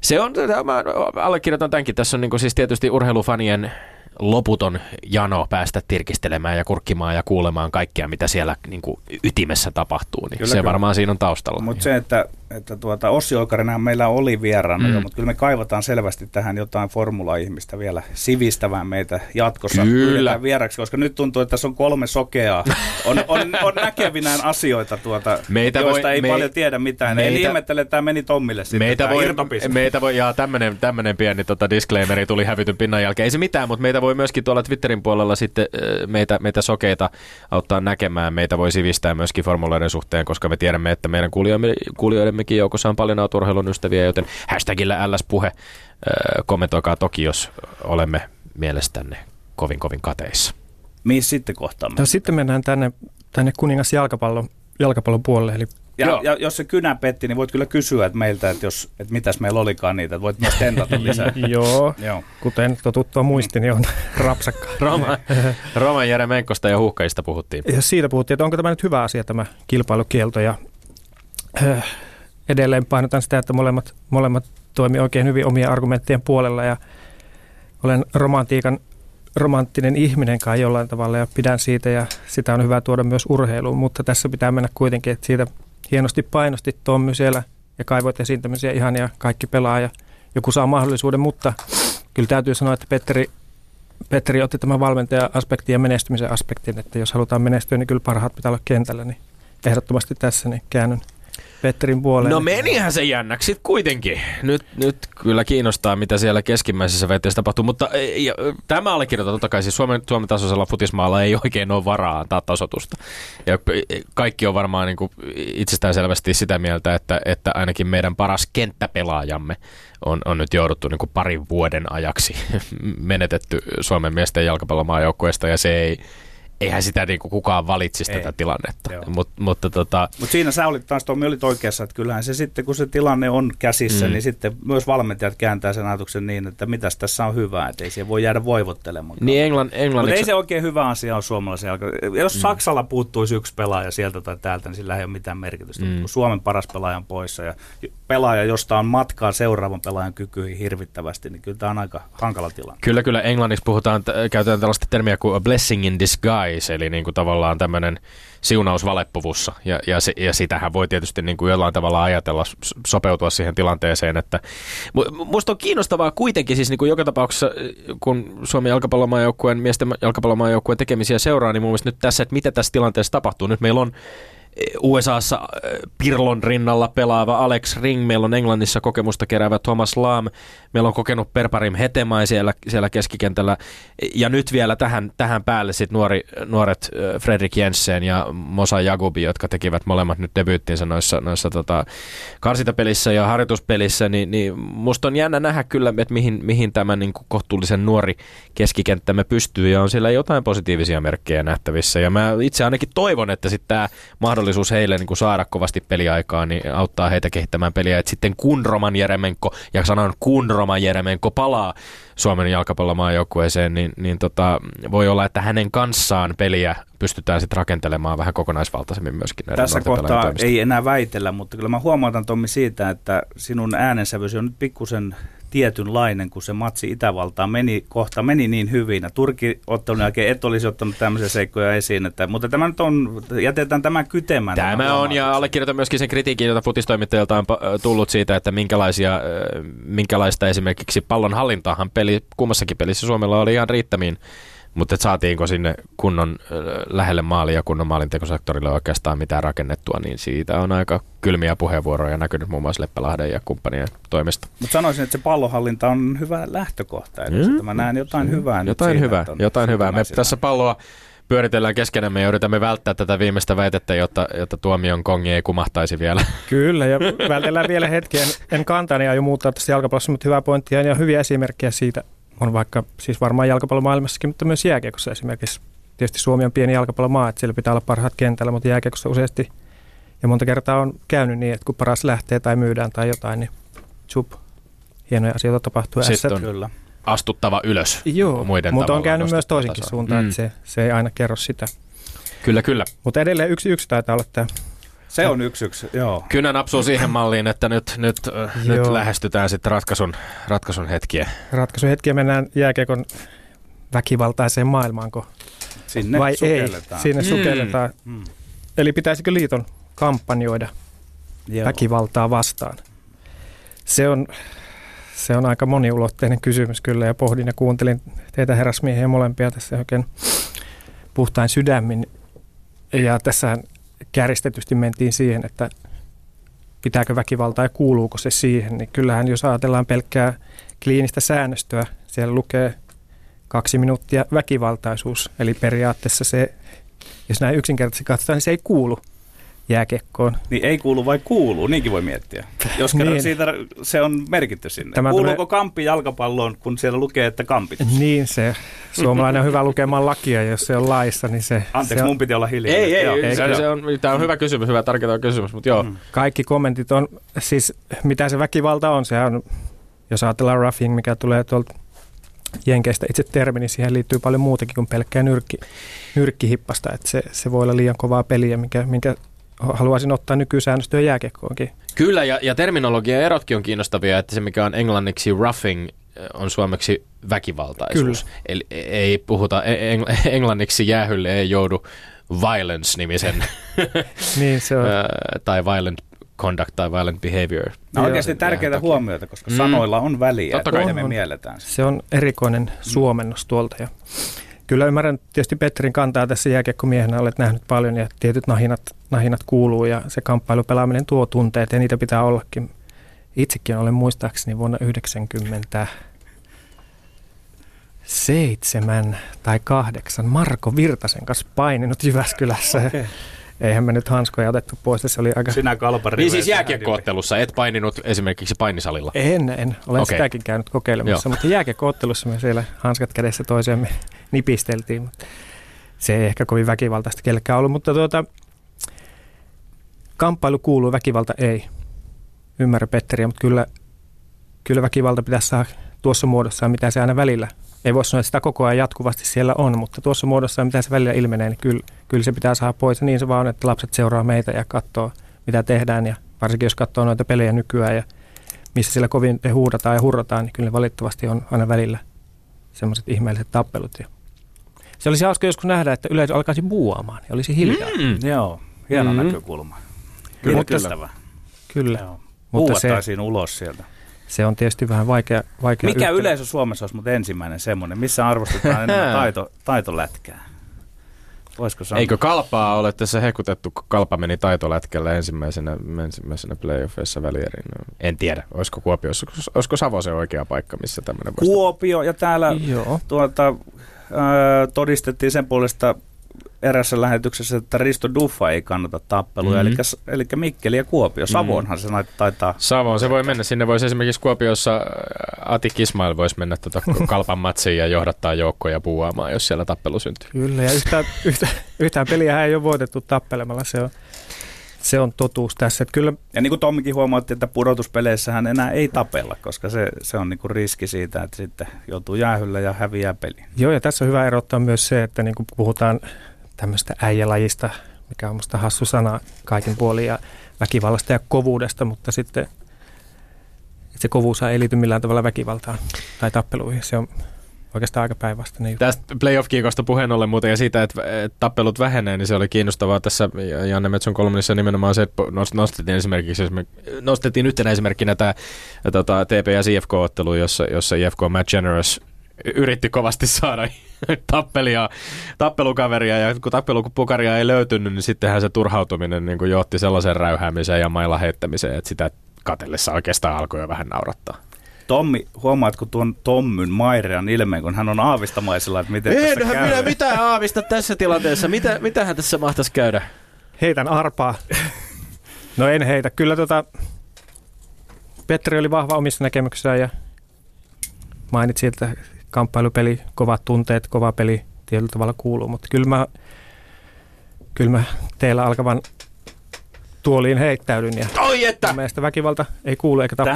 se on, mä allekirjoitan tämänkin. Tässä on niinku siis tietysti urheilufanien loputon jano päästä tirkistelemään ja kurkkimaan ja kuulemaan kaikkea, mitä siellä niin kuin ytimessä tapahtuu. Niin kyllä, se kyllä. varmaan siinä on taustalla. Mutta se, että, että tuota, Ossi Olkarinenhan meillä oli vieraana mm. jo, mutta kyllä me kaivataan selvästi tähän jotain formula-ihmistä vielä sivistävään meitä jatkossa kyllä. vieraksi, koska nyt tuntuu, että tässä on kolme sokeaa. On, on, on näkevinään asioita, tuota, meitä joista voi, ei me, paljon tiedä mitään. Meitä, Eli ihmettele, että tämä meni Tommille sitten. Meitä voi, meitä voi, ja tämmöinen pieni tota, disclaimeri tuli hävytyn pinnan jälkeen. Ei se mitään, mutta meitä voi myöskin tuolla Twitterin puolella sitten meitä, meitä sokeita auttaa näkemään. Meitä voi sivistää myöskin formuloiden suhteen, koska me tiedämme, että meidän kuulijoidemmekin joukossa on paljon autourheilun ystäviä, joten hashtagillä LS-puhe kommentoikaa toki, jos olemme mielestänne kovin kovin kateissa. Mihin sitten kohtaamme? No, sitten mennään tänne, tänne kuningas jalkapallon, jalkapallon puolelle, eli ja, ja, jos se kynä petti, niin voit kyllä kysyä että meiltä, että, jos, että mitäs meillä olikaan niitä, että voit myös tentata lisää. [laughs] Joo, Joo, kuten totuttua muisti, niin on [laughs] rapsakka. Roma, Roman Jere Menkosta ja huhkajista puhuttiin. Ja siitä puhuttiin, että onko tämä nyt hyvä asia tämä kilpailukielto. Ja, äh, edelleen painotan sitä, että molemmat, molemmat toimii oikein hyvin omien argumenttien puolella ja olen romantiikan romanttinen ihminen kai jollain tavalla ja pidän siitä ja sitä on hyvä tuoda myös urheiluun, mutta tässä pitää mennä kuitenkin, että siitä hienosti painosti Tommy siellä ja kaivoit esiin tämmöisiä ihania kaikki pelaa ja joku saa mahdollisuuden, mutta kyllä täytyy sanoa, että Petteri, Petteri otti tämän valmentaja-aspektin ja menestymisen aspektin, että jos halutaan menestyä, niin kyllä parhaat pitää olla kentällä, niin ehdottomasti tässä niin käännyn Petterin puoleen. No menihän se jännäksi sit kuitenkin. Nyt, nyt kyllä kiinnostaa, mitä siellä keskimmäisessä veteessä tapahtuu, mutta ja, tämä allekirjoitan totta kai, siis Suomen, Suomen tasoisella futismaalla ei oikein ole varaa antaa tasotusta. Ja kaikki on varmaan niin kuin itsestään selvästi sitä mieltä, että, että ainakin meidän paras kenttäpelaajamme on, on nyt jouduttu niin kuin parin vuoden ajaksi [laughs] menetetty Suomen miesten jalkapallomaajoukkueesta ja se ei, eihän sitä niin kuin kukaan valitsisi Ei. tätä tilannetta. Mut, mutta tota... Mut siinä sä olit taas, Tommi olit oikeassa, että kyllähän se sitten, kun se tilanne on käsissä, mm. niin sitten myös valmentajat kääntää sen ajatuksen niin, että mitäs tässä on hyvää, että ei siihen voi jäädä voivottelemaan. Niin Englann, Englanniksi... Mutta ei se oikein hyvä asia ole suomalaisen jalka. Jos mm. Saksalla puuttuisi yksi pelaaja sieltä tai täältä, niin sillä ei ole mitään merkitystä. Mm. Kun Suomen paras pelaaja on poissa ja pelaaja, josta on matkaa seuraavan pelaajan kykyihin hirvittävästi, niin kyllä tämä on aika hankala tilanne. Kyllä, kyllä. Englanniksi puhutaan, käytetään tällaista termiä kuin a blessing in disguise, eli niin kuin tavallaan tämmöinen siunaus valeppuvussa. Ja, ja, se, ja sitähän voi tietysti niin kuin jollain tavalla ajatella, sopeutua siihen tilanteeseen. Että, musta on kiinnostavaa kuitenkin, siis niin kuin joka tapauksessa, kun Suomen jalkapallomaajoukkueen, miesten jalkapallomaajoukkueen tekemisiä seuraa, niin mun mielestä nyt tässä, että mitä tässä tilanteessa tapahtuu. Nyt meillä on USAssa äh, Pirlon rinnalla pelaava Alex Ring, meillä on Englannissa kokemusta keräävä Thomas Lam, meillä on kokenut Perparim Hetemai siellä, siellä keskikentällä, ja nyt vielä tähän, tähän päälle sit nuori, nuoret Fredrik Jensen ja Mosa Jagubi, jotka tekivät molemmat nyt debyyttinsä noissa, noissa tota, karsintapelissä ja harjoituspelissä, niin, niin musta on jännä nähdä kyllä, että mihin, mihin tämä niin kohtuullisen nuori keskikenttämme pystyy, ja on siellä jotain positiivisia merkkejä nähtävissä, ja mä itse ainakin toivon, että sitten tämä mahdollisuus heille niin kuin saada kovasti peliaikaa, niin auttaa heitä kehittämään peliä. Et sitten kun Roman Jeremenko, ja sanon kun Roman Jeremenko palaa Suomen jalkapallomaajoukkueeseen, niin, niin tota, voi olla, että hänen kanssaan peliä pystytään sitten rakentelemaan vähän kokonaisvaltaisemmin myöskin. Tässä kohtaa ei enää väitellä, mutta kyllä mä huomautan Tommi siitä, että sinun äänensävyys on nyt pikkusen tietynlainen, kun se matsi Itävaltaan meni, kohta meni niin hyvin. Ja Turki-ottelun jälkeen et olisi ottanut tämmöisiä seikkoja esiin. Että, mutta tämä nyt on, jätetään tämä kytemään. Tämä on, ja allekirjoitan myöskin sen kritiikin, jota futistoimittajilta on tullut siitä, että minkälaisia, minkälaista esimerkiksi pallon hallintaahan peli, kummassakin pelissä Suomella oli ihan riittämiin mutta saatiinko sinne kunnon lähelle maalia ja kunnon maalintekosektorille oikeastaan mitään rakennettua, niin siitä on aika kylmiä puheenvuoroja näkynyt muun muassa Leppälahden ja kumppanien toimesta. Mutta sanoisin, että se pallohallinta on hyvä lähtökohta. Eli mm, mä näen jotain hyvää Jotain hyvää, jotain hyvää. Me tässä palloa pyöritellään keskenämme ja yritämme välttää tätä viimeistä väitettä, jotta, jotta tuomion kongi ei kumahtaisi vielä. [laughs] Kyllä, ja vältellään vielä hetki. En, en kantani aio muuttaa tästä jalkapallossa, mutta hyvää pointtia ja hyviä esimerkkejä siitä, on vaikka siis varmaan jalkapallomaailmassakin, mutta myös jääkiekossa esimerkiksi. Tietysti Suomi on pieni jalkapallomaa, että siellä pitää olla parhaat kentällä, mutta jääkiekossa useasti ja monta kertaa on käynyt niin, että kun paras lähtee tai myydään tai jotain, niin chup, hienoja asioita tapahtuu. Sitten on kyllä. astuttava ylös Joo, muiden mutta on käynyt myös toisinkin tasoa. suuntaan, mm. että se, se ei aina kerro sitä. Kyllä, kyllä. Mutta edelleen yksi yksi taitaa olla tämä se on yksi yksi, joo. Kynä napsuu siihen malliin, että nyt, nyt, nyt lähestytään sitten ratkaisun, ratkaisun hetkiä. Ratkaisun hetkiä mennään jääkiekon väkivaltaiseen maailmaanko? Sinne Vai ei? Sinne mm. sukelletaan. Mm. Eli pitäisikö liiton kampanjoida joo. väkivaltaa vastaan? Se on, se on aika moniulotteinen kysymys kyllä ja pohdin ja kuuntelin teitä herrasmiehiä molempia tässä oikein puhtain sydämin. Ja tässä kärjistetysti mentiin siihen, että pitääkö väkivaltaa ja kuuluuko se siihen, niin kyllähän jos ajatellaan pelkkää kliinistä säännöstöä, siellä lukee kaksi minuuttia väkivaltaisuus, eli periaatteessa se, jos näin yksinkertaisesti katsotaan, niin se ei kuulu – jääkekkoon. Niin ei kuulu vai kuuluu, niinkin voi miettiä. Jos kerran niin. siitä se on merkitty sinne. Tämä Kuuluuko tulee... kampi jalkapalloon, kun siellä lukee, että kampit? Niin se. Suomalainen on hyvä lukemaan lakia, jos se on laissa, niin se... Anteeksi, se on... mun piti olla hiljaa. Ei, ei, ei se, se on, tämä on hyvä kysymys, hyvä tärkeä kysymys, mutta joo. Mm. Kaikki kommentit on, siis mitä se väkivalta on, se on, jos ajatellaan roughing, mikä tulee tuolta Jenkeistä itse termi, niin siihen liittyy paljon muutakin kuin pelkkää nyrkki, nyrkkihippasta. Että se, se voi olla liian kovaa peliä, minkä, minkä haluaisin ottaa nykysäännöstöä jääkiekkoonkin. Kyllä, ja, ja terminologia erotkin on kiinnostavia, että se mikä on englanniksi roughing eh, on suomeksi väkivaltaisuus. Kyllä. Eli ei puhuta, e, [laughs] englanniksi jäähylle ei joudu violence-nimisen [laughs] niin, se on. [laughs] tai violent misconduct tai violent behavior. No oikeasti tärkeitä huomioita, koska mm. sanoilla on väliä, Totta että me mielletään. Se on erikoinen suomennos tuolta ja Kyllä ymmärrän tietysti Petterin kantaa tässä jääkiekkomiehenä, olet nähnyt paljon ja tietyt nahinat, nahinat kuuluu ja se kamppailupelaaminen tuo tunteet ja niitä pitää ollakin. Itsekin olen muistaakseni vuonna 90 seitsemän tai kahdeksan Marko Virtasen kanssa paininut Jyväskylässä. Okay. Eihän me nyt hanskoja otettu pois, se oli aika... Sinä kalpari. Niin siis jääkiekkoottelussa, et paininut esimerkiksi painisalilla? En, en. Olen okay. sitäkin käynyt kokeilemassa, Joo. mutta jääkiekkoottelussa me siellä hanskat kädessä toisemme [laughs] nipisteltiin. Mutta se ei ehkä kovin väkivaltaista kellekään ollut, mutta tuota, kamppailu kuuluu, väkivalta ei. Ymmärrä Petteriä, mutta kyllä, kyllä väkivalta pitäisi saada tuossa muodossa, mitä se aina välillä ei voi sanoa, että sitä koko ajan jatkuvasti siellä on, mutta tuossa muodossa, mitä se välillä ilmenee, niin kyllä, kyllä se pitää saada pois. Ja niin se vaan on, että lapset seuraa meitä ja katsoo, mitä tehdään. Ja varsinkin jos katsoo noita pelejä nykyään ja missä siellä kovin te huudataan ja hurrataan, niin kyllä valitettavasti on aina välillä semmoiset ihmeelliset tappelut. Ja se olisi hauska joskus nähdä, että yleisö alkaisi buuaamaan ja olisi hiljaa. Mm, joo, hieno mm. näkökulma. Kyllä, kyllä. Kyllä. Joo. Mutta se, ulos sieltä. Se on tietysti vähän vaikea, vaikea Mikä yhtälö. yleisö Suomessa olisi mutta ensimmäinen semmoinen, missä arvostetaan enemmän [laughs] taito, taitolätkää? Voisiko sanoa? Eikö kalpaa ole tässä hekutettu, kun kalpa meni taitolätkällä ensimmäisenä, ensimmäisenä playoffeissa välieriin? En tiedä, olisiko Kuopio, olisiko Savo se oikea paikka, missä tämmöinen Kuopio, ja täällä Joo. Tuota, äh, todistettiin sen puolesta erässä lähetyksessä, että Risto Duffa ei kannata tappeluja, mm-hmm. eli, eli Mikkeli ja Kuopio. Savonhan mm-hmm. se taitaa... Savoon se voi mennä. Sinne voisi esimerkiksi Kuopiossa äh, Ati Kismail voisi mennä tuota [laughs] kalpan matsiin ja johdattaa joukkoja puuaamaan, jos siellä tappelu syntyy. Kyllä, ja yhtään, yhtään, yhtään peliä ei ole voitettu tappelemalla. Se on, se on totuus tässä. Että kyllä... Ja niin kuin Tommikin huomautti, että pudotuspeleissähän enää ei tapella, koska se, se on niin kuin riski siitä, että sitten joutuu jäähyllä ja häviää peli. Joo, ja tässä on hyvä erottaa myös se, että niin kuin puhutaan tämmöistä äijälajista, mikä on musta hassu sana kaikin puolin, ja väkivallasta ja kovuudesta, mutta sitten se kovuus ei liity millään tavalla väkivaltaan tai tappeluihin. Se on oikeastaan aika päinvastainen Tästä playoff-kiikosta puheen ollen muuten ja siitä, että tappelut vähenee, niin se oli kiinnostavaa tässä Janne Metson kolumnissa nimenomaan se, että nostettiin esimerkiksi, nostettiin yhtenä esimerkkinä tämä tota, TP ja CFK-ottelu, jossa, jossa IFK Matt Generous yritti kovasti saada [laughs] tappelia, tappelukaveria ja kun tappelupukaria ei löytynyt, niin sittenhän se turhautuminen niin johti sellaisen räyhäämiseen ja mailla heittämiseen, että sitä katellessa oikeastaan alkoi jo vähän naurattaa. Tommi, huomaatko tuon Tommyn Mairean ilmeen, kun hän on aavistamaisella, että miten Enhän tässä käy? minä mitään aavista tässä tilanteessa. Mitä, mitähän tässä mahtaisi käydä? Heitän arpaa. No en heitä. Kyllä tota, Petri oli vahva omissa näkemyksissään ja mainitsi, että kamppailupeli, kovat tunteet, kova peli tietyllä tavalla kuuluu, mutta kyllä mä, kyllä mä teillä alkavan tuoliin heittäydyn. Ja Oi että! Mielestä väkivalta ei kuulu eikä tappu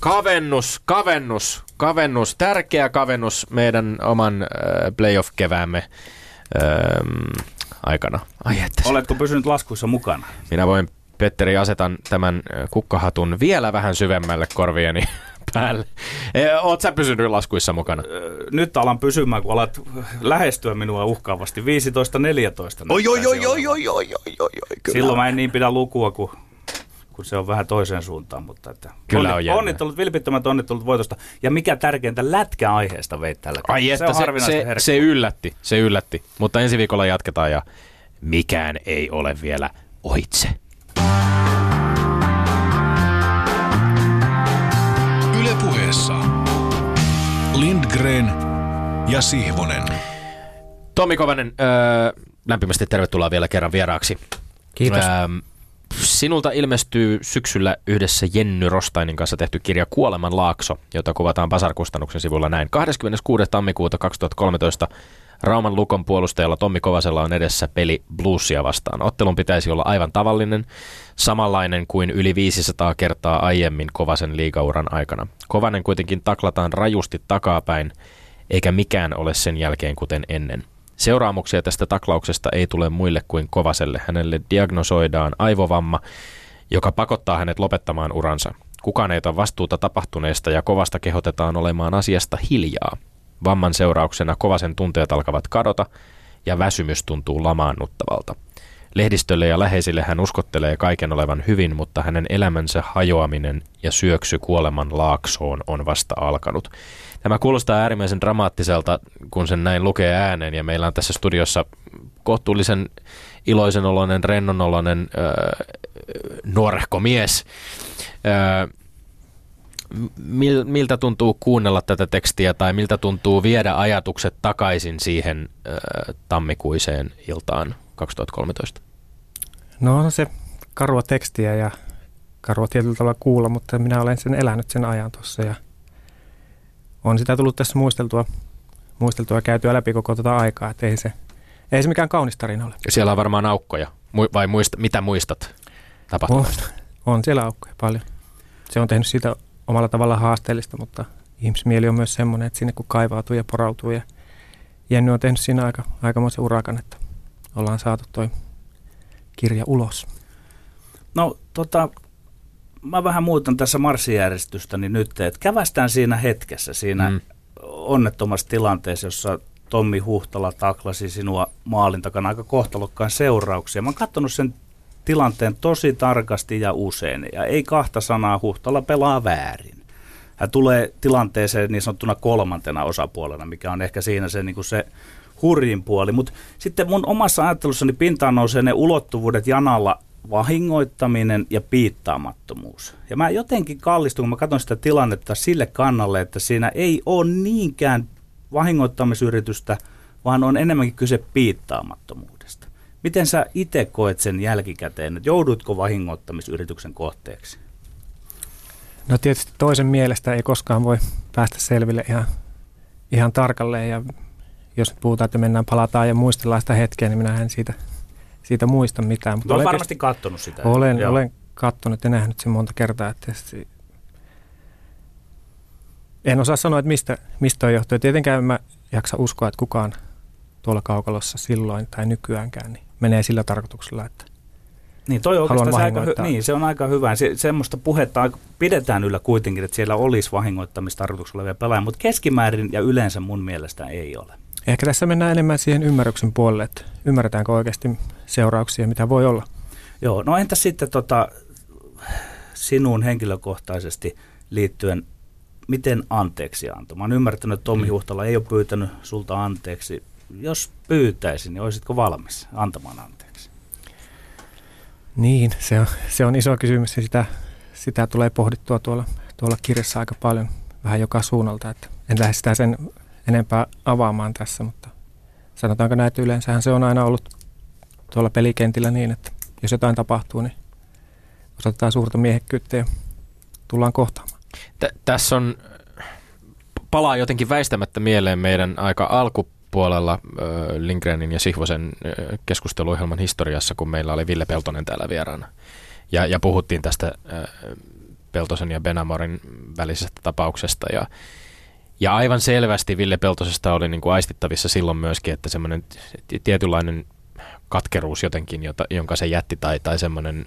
Kavennus, kavennus, kavennus, tärkeä kavennus meidän oman äh, playoff-keväämme äh, aikana. Ai että. Oletko pysynyt laskuissa mukana? Minä voin, Petteri, asetan tämän äh, kukkahatun vielä vähän syvemmälle korvieni [laughs] päälle. Oot sä pysynyt laskuissa mukana? Nyt alan pysymään, kun alat lähestyä minua uhkaavasti. 15-14. Oi, oi, oi, oi, oi, oi, oi, oi, Silloin mä en niin pidä lukua kuin kun se on vähän toiseen suuntaan. Mutta että Kyllä on Onnittelut, vilpittömät onnittelut voitosta. Ja mikä tärkeintä, lätkäaiheesta veit tällä Ai että se, se, se, se, yllätti, se yllätti. Mutta ensi viikolla jatketaan ja mikään ei ole vielä ohitse. Lindgren ja Sihvonen. Tomi Kovanen, öö, lämpimästi tervetuloa vielä kerran vieraaksi. Kiitos. Öö, sinulta ilmestyy syksyllä yhdessä Jenny Rostainin kanssa tehty kirja Kuoleman laakso, jota kuvataan Pasarkustannuksen sivulla näin. 26. tammikuuta 2013 Rauman Lukon puolustajalla Tommi Kovasella on edessä peli Bluesia vastaan. Ottelun pitäisi olla aivan tavallinen, samanlainen kuin yli 500 kertaa aiemmin Kovasen liigauran aikana. Kovanen kuitenkin taklataan rajusti takapäin, eikä mikään ole sen jälkeen kuten ennen. Seuraamuksia tästä taklauksesta ei tule muille kuin Kovaselle. Hänelle diagnosoidaan aivovamma, joka pakottaa hänet lopettamaan uransa. Kukaan ei ota vastuuta tapahtuneesta ja Kovasta kehotetaan olemaan asiasta hiljaa. Vamman seurauksena Kovasen tunteet alkavat kadota ja väsymys tuntuu lamaannuttavalta. Lehdistölle ja läheisille hän uskottelee kaiken olevan hyvin, mutta hänen elämänsä hajoaminen ja syöksy kuoleman laaksoon on vasta alkanut. Tämä kuulostaa äärimmäisen dramaattiselta, kun sen näin lukee ääneen, ja meillä on tässä studiossa kohtuullisen iloisen oloinen, rennon oloinen äh, nuorehko mies. Äh, mil, miltä tuntuu kuunnella tätä tekstiä tai miltä tuntuu viedä ajatukset takaisin siihen äh, tammikuiseen iltaan 2013? No on se karua tekstiä ja karua tietyllä tavalla kuulla, mutta minä olen sen elänyt sen ajan tuossa ja on sitä tullut tässä muisteltua, muisteltua ja käytyä läpi koko tuota aikaa, että ei se, ei se mikään kaunis tarina ole. Siellä on varmaan aukkoja, vai muista, mitä muistat tapahtumasta? On, on siellä aukkoja paljon. Se on tehnyt siitä omalla tavalla haasteellista, mutta ihmismieli on myös semmoinen, että sinne kun kaivautuu ja porautuu ja Jenny on tehnyt siinä aika, aikamoisen urakan, että ollaan saatu toi kirja ulos. No tota, mä vähän muutan tässä marssijärjestystä niin nyt, että kävästään siinä hetkessä, siinä mm. onnettomassa tilanteessa, jossa Tommi Huhtala taklasi sinua maalin takana aika kohtalokkaan seurauksia. Mä oon katsonut sen tilanteen tosi tarkasti ja usein, ja ei kahta sanaa Huhtala pelaa väärin. Hän tulee tilanteeseen niin sanottuna kolmantena osapuolena, mikä on ehkä siinä se, niin kuin se hurjin puoli. Mutta sitten mun omassa ajattelussani pintaan nousee ne ulottuvuudet janalla vahingoittaminen ja piittaamattomuus. Ja mä jotenkin kallistun, kun mä katson sitä tilannetta sille kannalle, että siinä ei ole niinkään vahingoittamisyritystä, vaan on enemmänkin kyse piittaamattomuudesta. Miten sä itse koet sen jälkikäteen, että joudutko vahingoittamisyrityksen kohteeksi? No tietysti toisen mielestä ei koskaan voi päästä selville ihan, ihan tarkalleen ja jos nyt puhutaan, että mennään, palataan ja muistellaan sitä hetkeä, niin minähän siitä, siitä muista mitään. Mutta olen varmasti katsonut sitä. Olen, olen katsonut ja nähnyt sen monta kertaa. Että en osaa sanoa, että mistä, mistä on johtuu. Tietenkään mä jaksa uskoa, että kukaan tuolla kaukalossa silloin tai nykyäänkään niin menee sillä tarkoituksella, että niin, toi oikeastaan se, aika niin, se on aika hyvä. Se, semmoista puhetta pidetään yllä kuitenkin, että siellä olisi vahingoittamistarkoituksella olevia pelaajia, mutta keskimäärin ja yleensä mun mielestä ei ole. Ehkä tässä mennään enemmän siihen ymmärryksen puolelle, että ymmärretäänkö oikeasti seurauksia, mitä voi olla. Joo, no entä sitten tota, sinuun henkilökohtaisesti liittyen, miten anteeksi antoi? Mä oon ymmärtänyt, että Tommi mm. Huhtala ei ole pyytänyt sulta anteeksi. Jos pyytäisin, niin olisitko valmis antamaan anteeksi? Niin, se on, se on iso kysymys ja sitä, sitä tulee pohdittua tuolla, tuolla kirjassa aika paljon vähän joka suunnalta. Että en lähde sitä sen enempää avaamaan tässä, mutta sanotaanko näin, että yleensähän se on aina ollut tuolla pelikentillä niin, että jos jotain tapahtuu, niin osoitetaan suurta miehekkyyttä ja tullaan kohtaamaan. T- tässä on, palaa jotenkin väistämättä mieleen meidän aika alkupuolella äh, Lindgrenin ja Sihvosen keskusteluohjelman historiassa, kun meillä oli Ville Peltonen täällä vieraana. Ja, ja puhuttiin tästä Peltosen ja Benamorin välisestä tapauksesta ja ja aivan selvästi Ville Peltosesta oli niin kuin aistittavissa silloin myöskin, että semmoinen tietynlainen katkeruus jotenkin, jota, jonka se jätti tai, tai semmoinen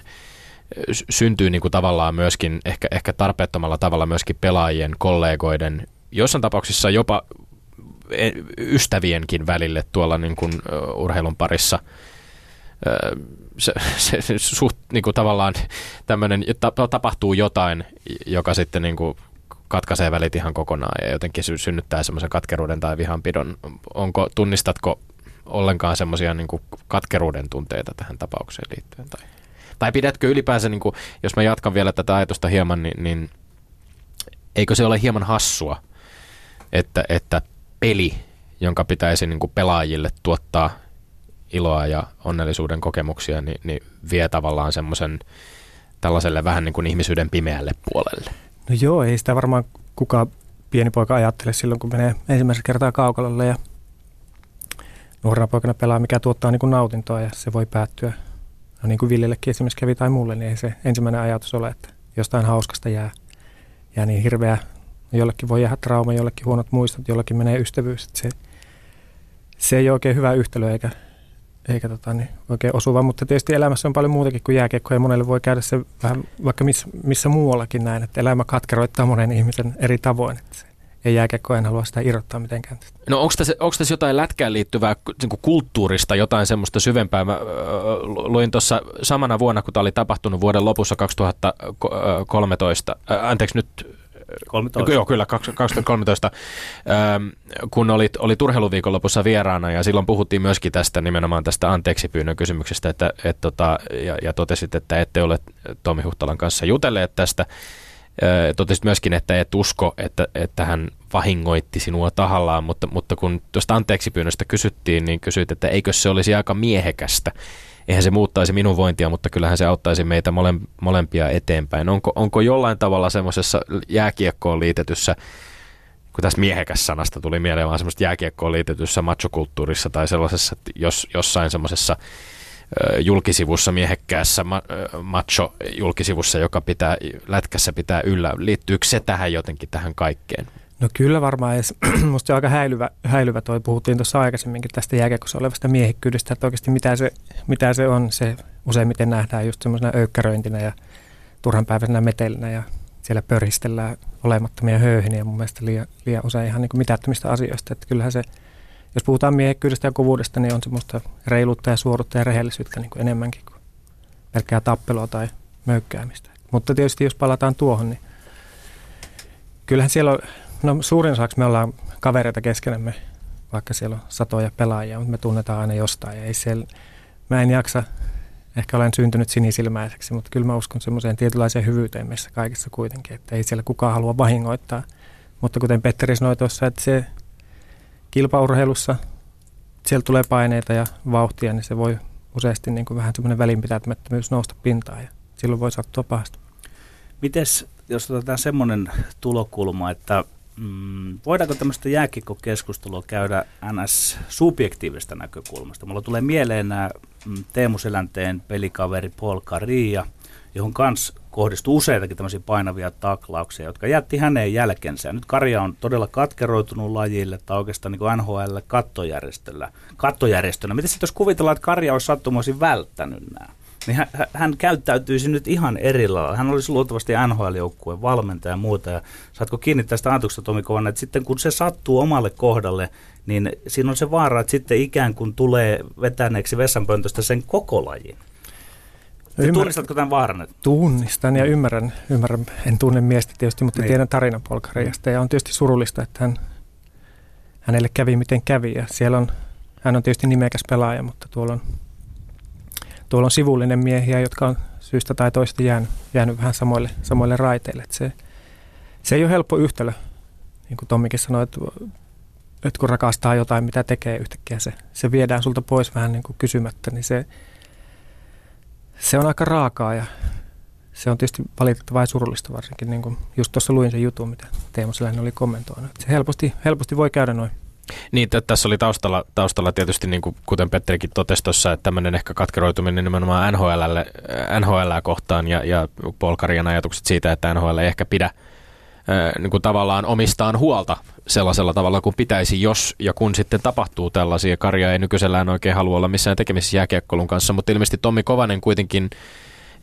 syntyy niin kuin tavallaan myöskin ehkä, ehkä tarpeettomalla tavalla myöskin pelaajien, kollegoiden, jossain tapauksissa jopa ystävienkin välille tuolla niin kuin urheilun parissa. Se, se, se suht niin kuin tavallaan tämmöinen, tapahtuu jotain, joka sitten niin kuin katkaisee välit ihan kokonaan ja jotenkin synnyttää semmoisen katkeruuden tai vihanpidon. Onko, tunnistatko ollenkaan semmoisia niin katkeruuden tunteita tähän tapaukseen liittyen? Tai, tai pidätkö ylipäänsä, niin kuin, jos mä jatkan vielä tätä ajatusta hieman, niin, niin eikö se ole hieman hassua, että, että peli, jonka pitäisi niin kuin pelaajille tuottaa iloa ja onnellisuuden kokemuksia, niin, niin vie tavallaan semmoisen tällaiselle vähän niin kuin ihmisyyden pimeälle puolelle? No joo, ei sitä varmaan kukaan pieni poika ajattele silloin, kun menee ensimmäistä kertaa kaukalolle ja nuorena poikana pelaa, mikä tuottaa niin kuin nautintoa ja se voi päättyä. No niin kuin Villellekin esimerkiksi kävi tai mulle, niin ei se ensimmäinen ajatus ole, että jostain hauskasta jää, jää niin hirveä. Jollekin voi jäädä trauma, jollekin huonot muistot, jollekin menee ystävyys. Se, se ei ole oikein hyvä yhtälö eikä, eikä tota, niin oikein osuva, mutta tietysti elämässä on paljon muutakin kuin jääkiekko ja monelle voi käydä se vähän vaikka missä, missä muuallakin näin, että elämä katkeroittaa monen ihmisen eri tavoin. Että se ja jääkiekko en halua sitä irrottaa mitenkään. No onko tässä, onko tässä jotain lätkään liittyvää niin kulttuurista, jotain semmoista syvempää? Mä luin tuossa samana vuonna, kun tämä oli tapahtunut vuoden lopussa 2013, äh, anteeksi nyt 13. Joo, kyllä, 2013, ähm, kun olit, oli Turheiluviikon lopussa vieraana ja silloin puhuttiin myöskin tästä nimenomaan tästä anteeksi pyynnön kysymyksestä että, et, tota, ja, ja totesit, että ette ole Tomi Huhtalan kanssa jutelleet tästä. Totesit myöskin, että et usko, että, että hän vahingoitti sinua tahallaan, mutta, mutta kun tuosta anteeksi pyynnöstä kysyttiin, niin kysyit, että eikö se olisi aika miehekästä eihän se muuttaisi minun vointia, mutta kyllähän se auttaisi meitä mole, molempia eteenpäin. Onko, onko jollain tavalla semmoisessa jääkiekkoon liitetyssä, kun tässä miehekäs sanasta tuli mieleen, vaan semmoista jääkiekkoon liitetyssä machokulttuurissa tai sellaisessa, jos, jossain semmoisessa julkisivussa, miehekkäässä ma, macho-julkisivussa, joka pitää, lätkässä pitää yllä. Liittyykö se tähän jotenkin, tähän kaikkeen? No kyllä varmaan, edes, [clears throat] musta on aika häilyvä, häilyvä toi, puhuttiin tuossa aikaisemminkin tästä jääkiekossa olevasta miehikkyydestä, että oikeasti mitä se, mitä se on, se useimmiten nähdään just semmoisena öykkäröintinä ja turhanpäiväisenä metelinä ja siellä pörhistellään olemattomia höyheniä. Mun mielestä liian, liian usein ihan niin kuin mitättömistä asioista, että kyllähän se, jos puhutaan miehikkyydestä ja kovuudesta, niin on semmoista reiluutta ja suoruutta ja rehellisyyttä niin kuin enemmänkin kuin pelkkää tappelua tai möykkäämistä. Mutta tietysti jos palataan tuohon, niin kyllähän siellä on No suurin osaksi me ollaan kavereita keskenämme, vaikka siellä on satoja pelaajia, mutta me tunnetaan aina jostain. Ja ei siellä, mä en jaksa, ehkä olen syntynyt sinisilmäiseksi, mutta kyllä mä uskon semmoiseen tietynlaiseen hyvyyteen meissä kaikissa kuitenkin, että ei siellä kukaan halua vahingoittaa. Mutta kuten Petteri sanoi tuossa, että se kilpaurheilussa, siellä tulee paineita ja vauhtia, niin se voi useasti niin kuin vähän semmoinen välinpitämättömyys nousta pintaan ja silloin voi sattua pahasti. Mites, jos otetaan semmoinen tulokulma, että mm, voidaanko tämmöistä jääkikkokeskustelua käydä ns. subjektiivista näkökulmasta? Mulla tulee mieleen nämä mm, Teemu Selänteen pelikaveri Paul Karia, johon kans kohdistuu useitakin tämmöisiä painavia taklauksia, jotka jätti hänen jälkensä. nyt Karja on todella katkeroitunut lajille tai oikeastaan niin NHL kattojärjestöllä. kattojärjestönä. Miten sitten jos kuvitellaan, että Karja olisi sattumoisin välttänyt nämä? Niin hän, hän käyttäytyisi nyt ihan eri lailla. Hän olisi luultavasti NHL-joukkueen valmentaja ja muuta. Ja saatko kiinni tästä ajatuksesta, Tomi Kovan, että sitten kun se sattuu omalle kohdalle, niin siinä on se vaara, että sitten ikään kuin tulee vetäneeksi vessanpöntöstä sen koko lajin. Ymmär... Tunnistatko tämän vaaran? Tunnistan ja ymmärrän, ymmärrän. En tunne miestä tietysti, mutta niin. tiedän tarinan Polkariasta. Ja on tietysti surullista, että hän, hänelle kävi miten kävi. Ja siellä on, hän on tietysti nimekäs pelaaja, mutta tuolla on tuolla on sivullinen miehiä, jotka on syystä tai toista jäänyt, jäänyt vähän samoille, samoille raiteille. Se, se ei ole helppo yhtälö, niin kuin Tommikin sanoi, että, että kun rakastaa jotain, mitä tekee yhtäkkiä, se, se viedään sulta pois vähän niin kuin kysymättä, niin se, se on aika raakaa ja se on tietysti valitettavaa ja surullista varsinkin. Niin kuin just tuossa luin sen jutun, mitä Teemu Selänen oli kommentoinut. Se helposti, helposti voi käydä noin. Niin, että tässä oli taustalla, taustalla tietysti, niin kuin, kuten Petterikin totesi tuossa, että tämmöinen ehkä katkeroituminen nimenomaan NHLlle, NHL kohtaan ja, ja Polkarian ajatukset siitä, että NHL ei ehkä pidä niin kuin tavallaan omistaan huolta sellaisella tavalla kuin pitäisi, jos ja kun sitten tapahtuu tällaisia. Karja ei nykyisellään oikein halua olla missään tekemisissä jääkiekkoilun kanssa, mutta ilmeisesti Tommi Kovanen kuitenkin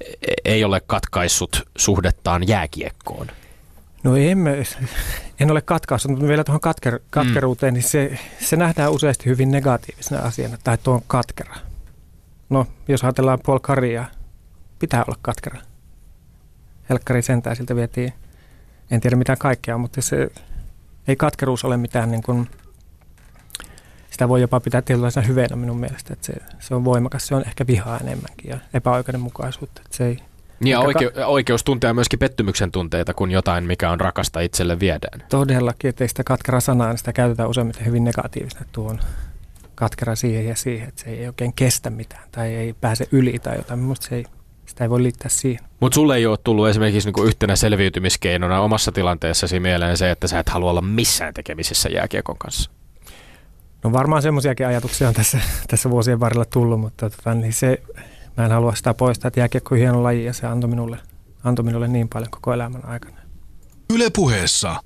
e-, ei ole katkaissut suhdettaan jääkiekkoon. No emme, en ole katkaissut, mutta vielä tuohon katker, katkeruuteen, mm. niin se, se nähdään useasti hyvin negatiivisena asiana, tai tuo on katkera. No, jos ajatellaan Paul Karia, pitää olla katkera. Helkkari sentään siltä vietiin, en tiedä mitä kaikkea, mutta se ei katkeruus ole mitään niin kuin, sitä voi jopa pitää tietynlaisena hyveenä minun mielestä, että se, se on voimakas, se on ehkä vihaa enemmänkin ja epäoikeudenmukaisuutta, että se ei, niin ja oike- oikeus tuntea myöskin pettymyksen tunteita, kun jotain, mikä on rakasta itselle viedään. Todellakin, ettei sitä katkera sanaa, niin sitä käytetään useimmiten hyvin negatiivisena, että tuo on katkera siihen ja siihen, että se ei oikein kestä mitään tai ei pääse yli tai jotain. Minusta se ei, sitä ei voi liittää siihen. Mutta sulle ei ole tullut esimerkiksi niinku yhtenä selviytymiskeinona omassa tilanteessasi mieleen se, että sä et halua olla missään tekemisissä jääkiekon kanssa? No varmaan semmoisiakin ajatuksia on tässä, tässä vuosien varrella tullut, mutta tota, niin se mä en halua sitä poistaa, että jääkiekko on hieno laji ja se antoi minulle, antoi minulle niin paljon koko elämän aikana. Ylepuheessa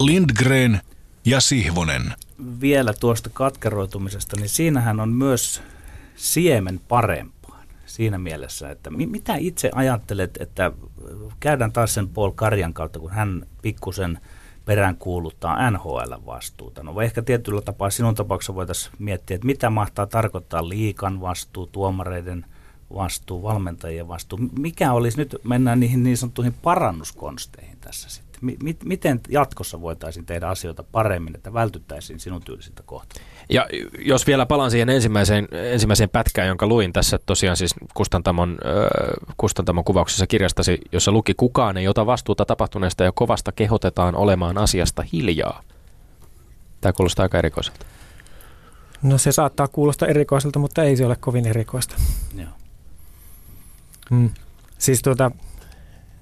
Lindgren ja Sihvonen. Vielä tuosta katkeroitumisesta, niin siinähän on myös siemen parempaan siinä mielessä, että mitä itse ajattelet, että käydään taas sen Paul Karjan kautta, kun hän pikkusen peräänkuuluttaa NHL vastuuta. No ehkä tietyllä tapaa sinun tapauksessa voitaisiin miettiä, että mitä mahtaa tarkoittaa liikan vastuu, tuomareiden vastuu, valmentajien vastuu. Mikä olisi, nyt mennään niihin niin sanottuihin parannuskonsteihin tässä sitten. M- miten jatkossa voitaisiin tehdä asioita paremmin, että vältyttäisiin sinun tyylisiltä kohtaa? Ja jos vielä palaan siihen ensimmäiseen, ensimmäiseen pätkään, jonka luin tässä tosiaan siis Kustantamon, äh, Kustantamon kuvauksessa kirjastasi, jossa luki kukaan ei ota vastuuta tapahtuneesta ja kovasta kehotetaan olemaan asiasta hiljaa. Tämä kuulostaa aika erikoiselta. No se saattaa kuulostaa erikoiselta, mutta ei se ole kovin erikoista. Joo. Mm. Siis tuota,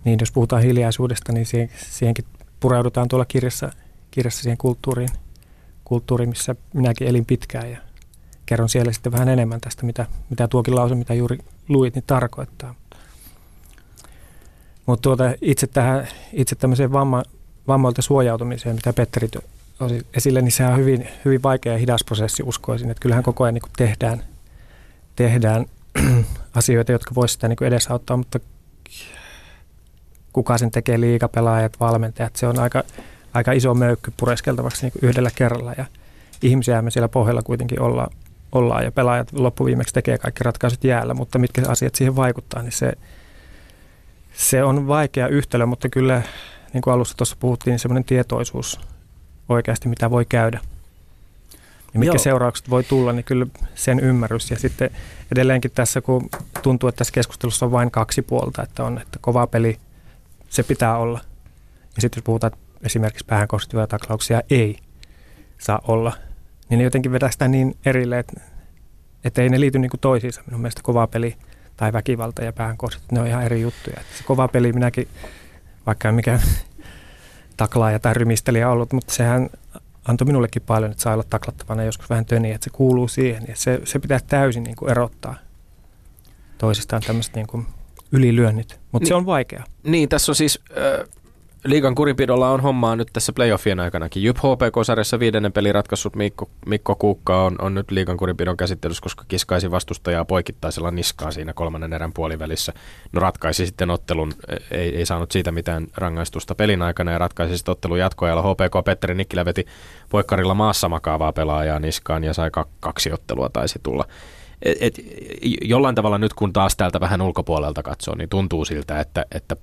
niin jos puhutaan hiljaisuudesta, niin siihen, siihenkin pureudutaan tuolla kirjassa, kirjassa siihen kulttuuriin, kulttuuriin, missä minäkin elin pitkään ja kerron siellä sitten vähän enemmän tästä, mitä, mitä tuokin lause, mitä juuri luit, niin tarkoittaa. Mutta tuota, itse, tähän, itse tämmöiseen vamma, vammoilta suojautumiseen, mitä Petteri osi esille, niin se on hyvin, hyvin vaikea ja hidas prosessi uskoisin. Että kyllähän koko ajan niin tehdään, tehdään [clears throat] asioita, jotka voisivat sitä niin edesauttaa, mutta kuka sen tekee, liikapelaajat, valmentajat, se on aika, aika iso möykky pureskeltavaksi niin yhdellä kerralla. Ja ihmisiä me siellä pohjalla kuitenkin olla, ollaan ja pelaajat loppuviimeksi tekee kaikki ratkaisut jäällä, mutta mitkä asiat siihen vaikuttaa, niin se, se on vaikea yhtälö, mutta kyllä niin kuin alussa tuossa puhuttiin, niin semmoinen tietoisuus oikeasti, mitä voi käydä ja mitkä Joo. seuraukset voi tulla, niin kyllä sen ymmärrys. Ja sitten edelleenkin tässä, kun tuntuu, että tässä keskustelussa on vain kaksi puolta, että on, että kova peli, se pitää olla. Ja sitten jos puhutaan, että esimerkiksi päähän kohdistuvia taklauksia ei saa olla, niin ne jotenkin vedää sitä niin erille, että, että ei ne liity niin kuin toisiinsa. Minun mielestä kova peli tai väkivalta ja päähän kohdistuvia, ne on ihan eri juttuja. Että se kova peli minäkin, vaikka en mikään [laughs] taklaaja tai rymistelijä ollut, mutta sehän antoi minullekin paljon, että saa olla taklattavana joskus vähän töniä, että se kuuluu siihen. Ja se, se pitää täysin niin kuin erottaa toisistaan tämmöiset niin kuin ylilyönnit, mutta niin, se on vaikea. Niin, tässä on siis äh, liigan kurinpidolla on hommaa nyt tässä playoffien aikanakin. Jyp HPK-sarjassa viidennen pelin ratkaissut Mikko, Mikko Kuukka on, on nyt liigan kurinpidon käsittelyssä, koska kiskaisi vastustajaa poikittaisella niskaa siinä kolmannen erän puolivälissä. No ratkaisi sitten ottelun, ei, ei saanut siitä mitään rangaistusta pelin aikana ja ratkaisi sitten ottelun jatkoajalla. HPK Petteri Nikkilä veti poikkarilla maassa makaavaa pelaajaa niskaan ja sai kaksi ottelua taisi tulla. Et, et, jollain tavalla nyt kun taas täältä vähän ulkopuolelta katsoo, niin tuntuu siltä, että, että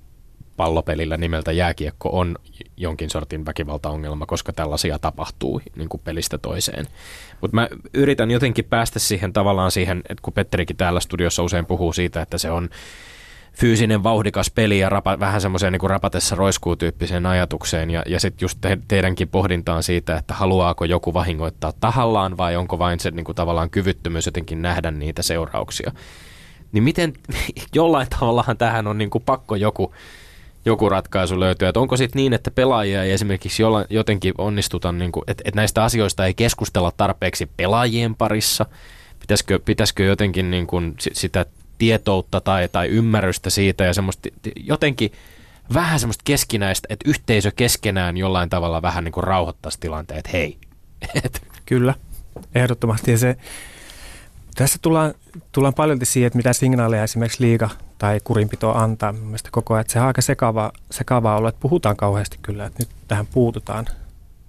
pallopelillä nimeltä jääkiekko on jonkin sortin väkivaltaongelma, koska tällaisia tapahtuu niin kuin pelistä toiseen. Mutta mä yritän jotenkin päästä siihen tavallaan siihen, että kun Petterikin täällä studiossa usein puhuu siitä, että se on fyysinen vauhdikas peli ja rapa, vähän semmoiseen niin rapatessa roiskuu tyyppiseen ajatukseen ja, ja sitten just te, teidänkin pohdintaan siitä, että haluaako joku vahingoittaa tahallaan vai onko vain se niin kuin tavallaan kyvyttömyys jotenkin nähdä niitä seurauksia. Niin miten [laughs] jollain tavallahan tähän on niin kuin pakko joku joku ratkaisu löytyy. Että onko sitten niin, että pelaajia ei esimerkiksi jolla, jotenkin onnistuta, niin kuin, että, että näistä asioista ei keskustella tarpeeksi pelaajien parissa? Pitäisikö, pitäisikö jotenkin niin kuin sitä tietoutta tai, tai ymmärrystä siitä ja semmoista jotenkin vähän semmoista keskinäistä, että yhteisö keskenään jollain tavalla vähän niin kuin rauhoittaisi tilanteet, hei. [laughs] Kyllä, ehdottomasti. Ja se, tässä tullaan, tullaan paljon siihen, että mitä signaaleja esimerkiksi liiga tai kurinpito antaa. Mielestäni koko ajan, että se on aika sekava, sekavaa olla, että puhutaan kauheasti kyllä, että nyt tähän puututaan.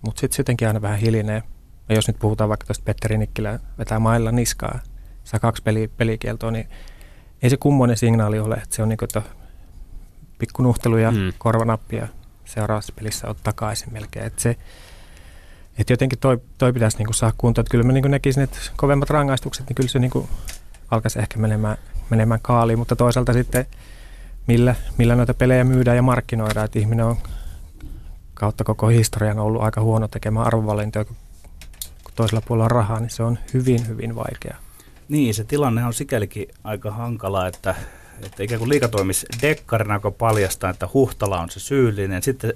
Mutta sitten se jotenkin aina vähän hiljenee. Ja jos nyt puhutaan vaikka tuosta Petteri Nikkilä vetää mailla niskaa, saa kaksi peli, pelikieltoa, niin ei se kummoinen signaali ole. Että se on niin kuin, että pikku nuhtelu ja mm. korvanappi ja seuraavassa pelissä on takaisin melkein. Että se, että jotenkin toi, toi pitäisi niin saada kuntoon. Että kyllä mä niin näkisin, että kovemmat rangaistukset, niin kyllä se niin alkaisi ehkä menemään, menemään kaaliin, mutta toisaalta sitten millä, millä noita pelejä myydään ja markkinoidaan, että ihminen on kautta koko historian ollut aika huono tekemään arvovalintoja, kun toisella puolella on rahaa, niin se on hyvin, hyvin vaikea. Niin, se tilanne on sikälikin aika hankala, että että ikään kuin liikatoimis dekkarina, joka paljastaa, että Huhtala on se syyllinen. Sitten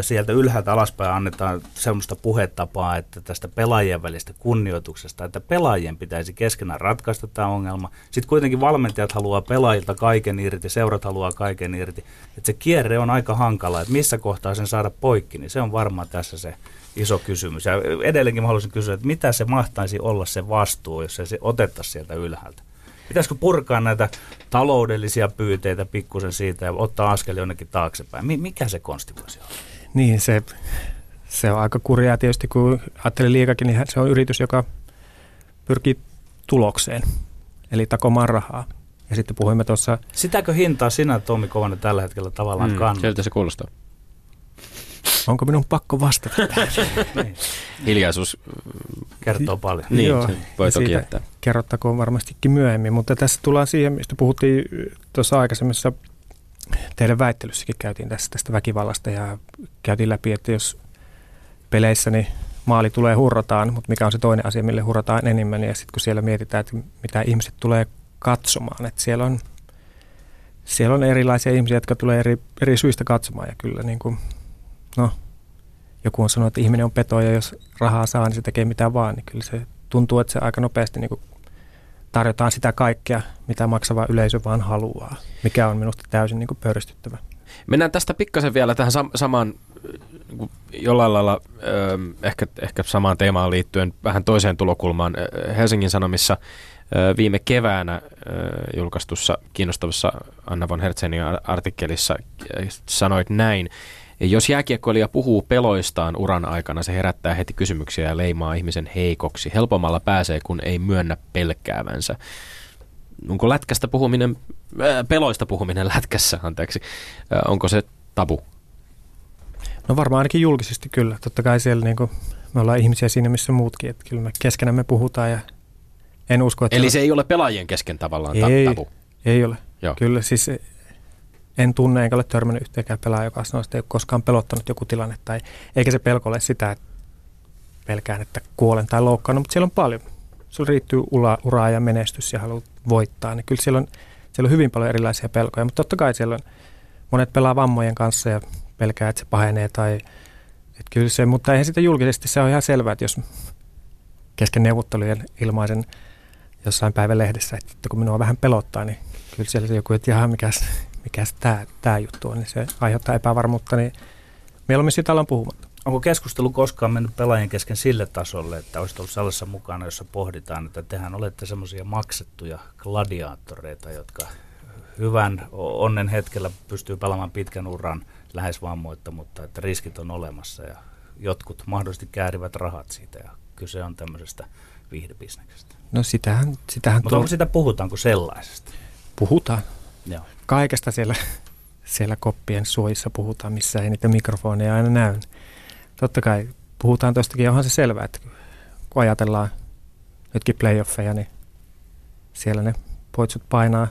sieltä ylhäältä alaspäin annetaan semmoista puhetapaa, että tästä pelaajien välistä kunnioituksesta, että pelaajien pitäisi keskenään ratkaista tämä ongelma. Sitten kuitenkin valmentajat haluaa pelaajilta kaiken irti, seurat haluaa kaiken irti. Että se kierre on aika hankala, että missä kohtaa sen saada poikki, niin se on varmaan tässä se iso kysymys. Ja edelleenkin mä haluaisin kysyä, että mitä se mahtaisi olla se vastuu, jos se otettaisiin sieltä ylhäältä? Pitäisikö purkaa näitä taloudellisia pyyteitä pikkusen siitä ja ottaa askel jonnekin taaksepäin? Mikä se konsti voisi olla? Niin, se, se on aika kurjaa tietysti, kun ajattelee liikakin, niin se on yritys, joka pyrkii tulokseen, eli takomaan rahaa. Ja sitten puhuimme tuossa... Sitäkö hintaa sinä, Tommi Kovanen, tällä hetkellä tavallaan mm, kannat? Sieltä se kuulostaa. Onko minun pakko vastata [laughs] niin. Hiljaisuus kertoo paljon. Niin, Joo, voi toki jättää. Kerrottakoon varmastikin myöhemmin, mutta tässä tullaan siihen, mistä puhuttiin tuossa aikaisemmassa teidän väittelyssäkin käytiin tästä, tästä väkivallasta ja käytiin läpi, että jos peleissä niin maali tulee hurrataan, mutta mikä on se toinen asia, mille hurrataan enemmän ja sitten kun siellä mietitään, että mitä ihmiset tulee katsomaan, että siellä on, siellä on erilaisia ihmisiä, jotka tulee eri, eri syistä katsomaan ja kyllä niin kuin, no, joku on sanonut, että ihminen on peto ja jos rahaa saa, niin se tekee mitä vaan, niin kyllä se tuntuu, että se aika nopeasti niin tarjotaan sitä kaikkea, mitä maksava yleisö vaan haluaa, mikä on minusta täysin niin pöyristyttävä. Mennään tästä pikkasen vielä tähän sam- samaan niin jollain lailla ehkä, ehkä samaan teemaan liittyen vähän toiseen tulokulmaan. Helsingin Sanomissa viime keväänä julkaistussa kiinnostavassa Anna von Hertzenin artikkelissa sanoit näin. Jos jääkiekkoilija puhuu peloistaan uran aikana, se herättää heti kysymyksiä ja leimaa ihmisen heikoksi. Helpommalla pääsee, kun ei myönnä pelkäävänsä. Onko lätkästä puhuminen, äh, peloista puhuminen lätkässä, anteeksi, äh, onko se tabu? No varmaan ainakin julkisesti kyllä. Totta kai siellä niin kuin, me ollaan ihmisiä siinä, missä muutkin. Että kyllä me keskenämme puhutaan ja en usko, että... Eli se ei ole pelaajien kesken tavallaan ei, tabu? Ei ole. Joo. Kyllä siis en tunne enkä ole törmännyt yhteenkään pelaajaa, joka sanoo, että ei ole koskaan pelottanut joku tilanne. Tai, eikä se pelko ole sitä, että pelkään, että kuolen tai loukkaan, mutta siellä on paljon. Sulla riittyy ura, uraa ja menestys ja haluat voittaa, niin kyllä siellä on, siellä on hyvin paljon erilaisia pelkoja. Mutta totta kai siellä on, monet pelaa vammojen kanssa ja pelkää, että se pahenee tai että kyllä se, mutta eihän sitä julkisesti se on ihan selvää, että jos kesken neuvottelujen ilmaisen jossain päivälehdessä, että kun minua vähän pelottaa, niin kyllä siellä joku, että jaha, mikäs, mikä tämä, tämä juttu on, niin se aiheuttaa epävarmuutta, niin mieluummin siitä ollaan puhumatta. Onko keskustelu koskaan mennyt pelaajien kesken sille tasolle, että olisit ollut sellaisessa mukana, jossa pohditaan, että tehän olette semmoisia maksettuja gladiaattoreita, jotka hyvän onnen hetkellä pystyy pelaamaan pitkän uran lähes vammoitta, mutta että riskit on olemassa ja jotkut mahdollisesti käärivät rahat siitä ja kyse on tämmöisestä viihdebisneksestä. No sitähän, sitähän Mutta tuo... sitä puhutaanko sellaisesta? Puhutaan. Joo. Kaikesta siellä, [laughs] siellä koppien suojissa puhutaan, missä ei niitä mikrofoneja aina näy. Totta kai puhutaan tuostakin, onhan se selvää, että kun ajatellaan nytkin playoffeja, niin siellä ne poitsut painaa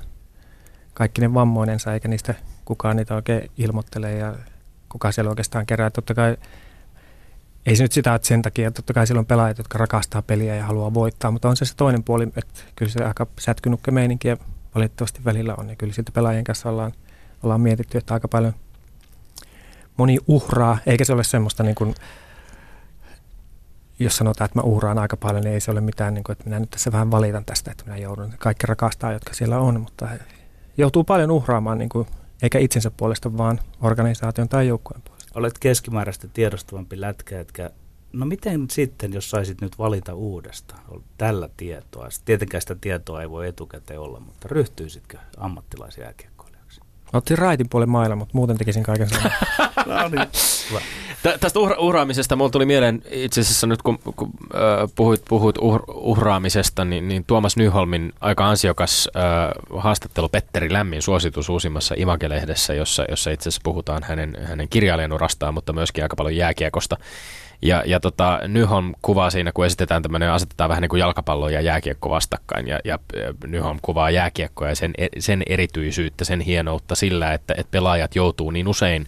kaikki ne vammoinensa, eikä niistä kukaan niitä oikein ilmoittele ja kuka siellä oikeastaan kerää. Totta kai ei se nyt sitä, että sen takia, totta kai siellä on pelaajat, jotka rakastaa peliä ja haluaa voittaa, mutta on se se toinen puoli, että kyllä se aika sätkynukke meininki ja valitettavasti välillä on. Ja kyllä sitten pelaajien kanssa ollaan, ollaan mietitty, että aika paljon moni uhraa, eikä se ole semmoista niin kuin, jos sanotaan, että mä uhraan aika paljon, niin ei se ole mitään, niin kuin, että minä nyt tässä vähän valitan tästä, että minä joudun. Kaikki rakastaa, jotka siellä on, mutta joutuu paljon uhraamaan, niin kuin, eikä itsensä puolesta, vaan organisaation tai joukkueen puolesta. Olet keskimääräistä tiedostavampi lätkä, etkä No miten sitten, jos saisit nyt valita uudestaan tällä tietoa? Tietenkään sitä tietoa ei voi etukäteen olla, mutta ryhtyisitkö ammattilaisjääkiekkoilijaksi? Otin raitin puolen mailla, mutta muuten tekisin kaiken saman. [laughs] no niin, Tä, tästä uhra- uhraamisesta mulla tuli mieleen itse asiassa nyt kun, kun äh, puhuit, puhuit uhr- uhraamisesta, niin, niin Tuomas Nyholmin aika ansiokas äh, haastattelu Petteri Lämmin suositus uusimmassa Image-lehdessä, jossa, jossa itse asiassa puhutaan hänen, hänen kirjailijan urastaan, mutta myöskin aika paljon jääkiekosta. Ja, ja tota, Nyholm kuvaa siinä, kun esitetään tämmöinen, asetetaan vähän niin kuin jalkapallo ja jääkiekko vastakkain. Ja, ja Nyholm kuvaa jääkiekkoa ja sen, sen erityisyyttä, sen hienoutta sillä, että, että pelaajat joutuu niin usein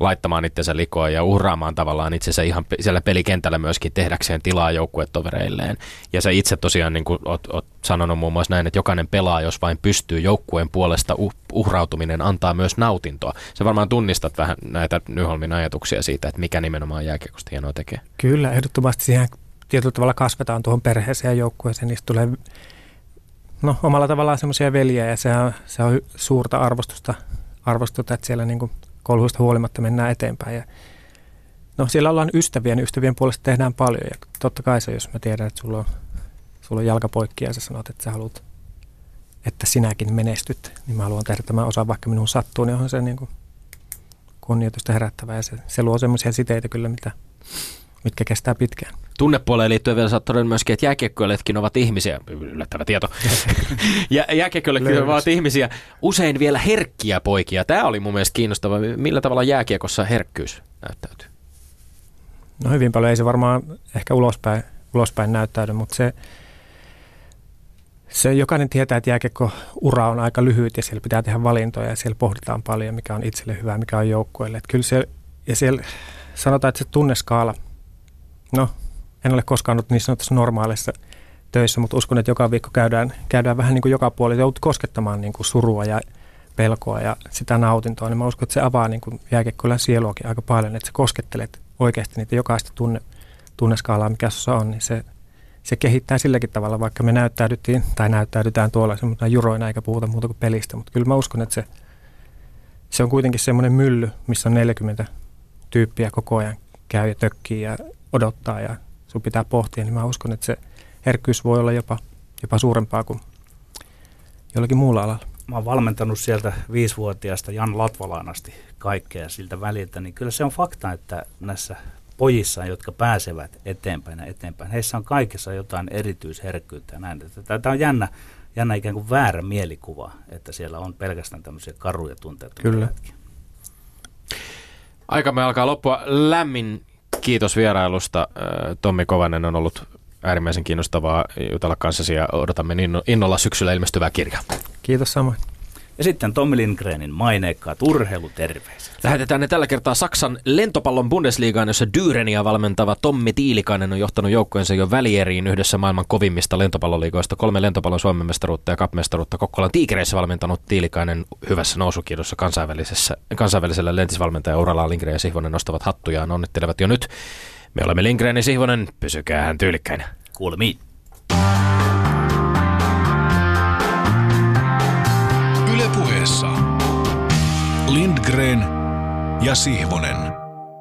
laittamaan itsensä likoon ja uhraamaan tavallaan itsensä ihan siellä pelikentällä myöskin tehdäkseen tilaa joukkuetovereilleen. Ja se itse tosiaan, niin kuin oot, oot sanonut muun muassa näin, että jokainen pelaa, jos vain pystyy joukkueen puolesta uh, uhrautuminen antaa myös nautintoa. Se varmaan tunnistat vähän näitä Nyholmin ajatuksia siitä, että mikä nimenomaan jääkiekosta hienoa tekee. Kyllä, ehdottomasti siihen tietyllä tavalla kasvetaan tuohon perheeseen ja joukkueeseen. Niistä tulee no, omalla tavallaan semmoisia veljiä ja se on, se on suurta arvostusta, arvostusta että siellä niin kuin kouluista huolimatta mennään eteenpäin. Ja no siellä ollaan ystäviä, niin ystävien puolesta tehdään paljon. Ja totta kai se, jos mä tiedän, että sulla on, sulla on jalkapoikki ja sä sanot, että sä haluat, että sinäkin menestyt, niin mä haluan tehdä tämän osan, vaikka minun sattuu, niin onhan se niin kuin kunnioitusta herättävää. Ja se, se luo semmoisia siteitä kyllä, mitä mitkä kestää pitkään. Tunnepuoleen liittyen vielä saat todennut myöskin, että jääkiekkoilijatkin ovat ihmisiä. Yllättävä tieto. [laughs] ja jääkiekkoilijatkin ovat ihmisiä. Usein vielä herkkiä poikia. Tämä oli mun mielestä kiinnostava. Millä tavalla jääkiekossa herkkyys näyttäytyy? No hyvin paljon. Ei se varmaan ehkä ulospäin, ulospäin näyttäydy, mutta se, se jokainen tietää, että jääkiekko-ura on aika lyhyt ja siellä pitää tehdä valintoja ja siellä pohditaan paljon, mikä on itselle hyvä, mikä on joukkueelle. Että kyllä se, ja siellä sanotaan, että se tunneskaala, no en ole koskaan ollut niin sanotussa normaalissa töissä, mutta uskon, että joka viikko käydään, käydään vähän niin kuin joka puoli, joudut koskettamaan niin kuin surua ja pelkoa ja sitä nautintoa, niin mä uskon, että se avaa niin kuin jääkiekkoilla sieluakin aika paljon, että sä koskettelet oikeasti niitä jokaista tunne, tunneskaalaa, mikä sussa on, niin se, se kehittää silläkin tavalla, vaikka me näyttäydyttiin tai näyttäydytään tuolla semmoista juroina eikä puhuta muuta kuin pelistä, mutta kyllä mä uskon, että se, se on kuitenkin semmoinen mylly, missä on 40 tyyppiä koko ajan käy ja tökkii ja odottaa ja sun pitää pohtia, niin mä uskon, että se herkkyys voi olla jopa, jopa suurempaa kuin jollakin muulla alalla. Mä oon valmentanut sieltä viisivuotiaasta Jan Latvalaan asti kaikkea siltä väliltä, niin kyllä se on fakta, että näissä pojissa, jotka pääsevät eteenpäin ja eteenpäin, heissä on kaikessa jotain erityisherkkyyttä ja näin. Tämä on jännä, jännä ikään kuin väärä mielikuva, että siellä on pelkästään tämmöisiä karuja tunteita. Kyllä. Aikamme alkaa loppua. Lämmin kiitos vierailusta. Tommi Kovanen on ollut äärimmäisen kiinnostavaa jutella kanssasi ja odotamme innolla syksyllä ilmestyvää kirjaa. Kiitos samoin. Ja sitten Tommi Lindgrenin maineikkaat urheiluterveiset. Lähetetään ne tällä kertaa Saksan lentopallon Bundesligaan, jossa Dyrenia valmentava Tommi Tiilikainen on johtanut joukkojensa jo välieriin yhdessä maailman kovimmista lentopalloliigoista. Kolme lentopallon Suomen mestaruutta ja kapmestaruutta Kokkolan tiikereissä valmentanut Tiilikainen hyvässä nousukiedossa kansainvälisessä, kansainvälisellä lentisvalmentaja uralla Lindgren ja Sihvonen nostavat hattujaan onnittelevat jo nyt. Me olemme Lindgren ja Sihvonen, pysykää tyylikkäinä. Kuulemiin. Ylepuheessa Lindgren ja Sihvonen.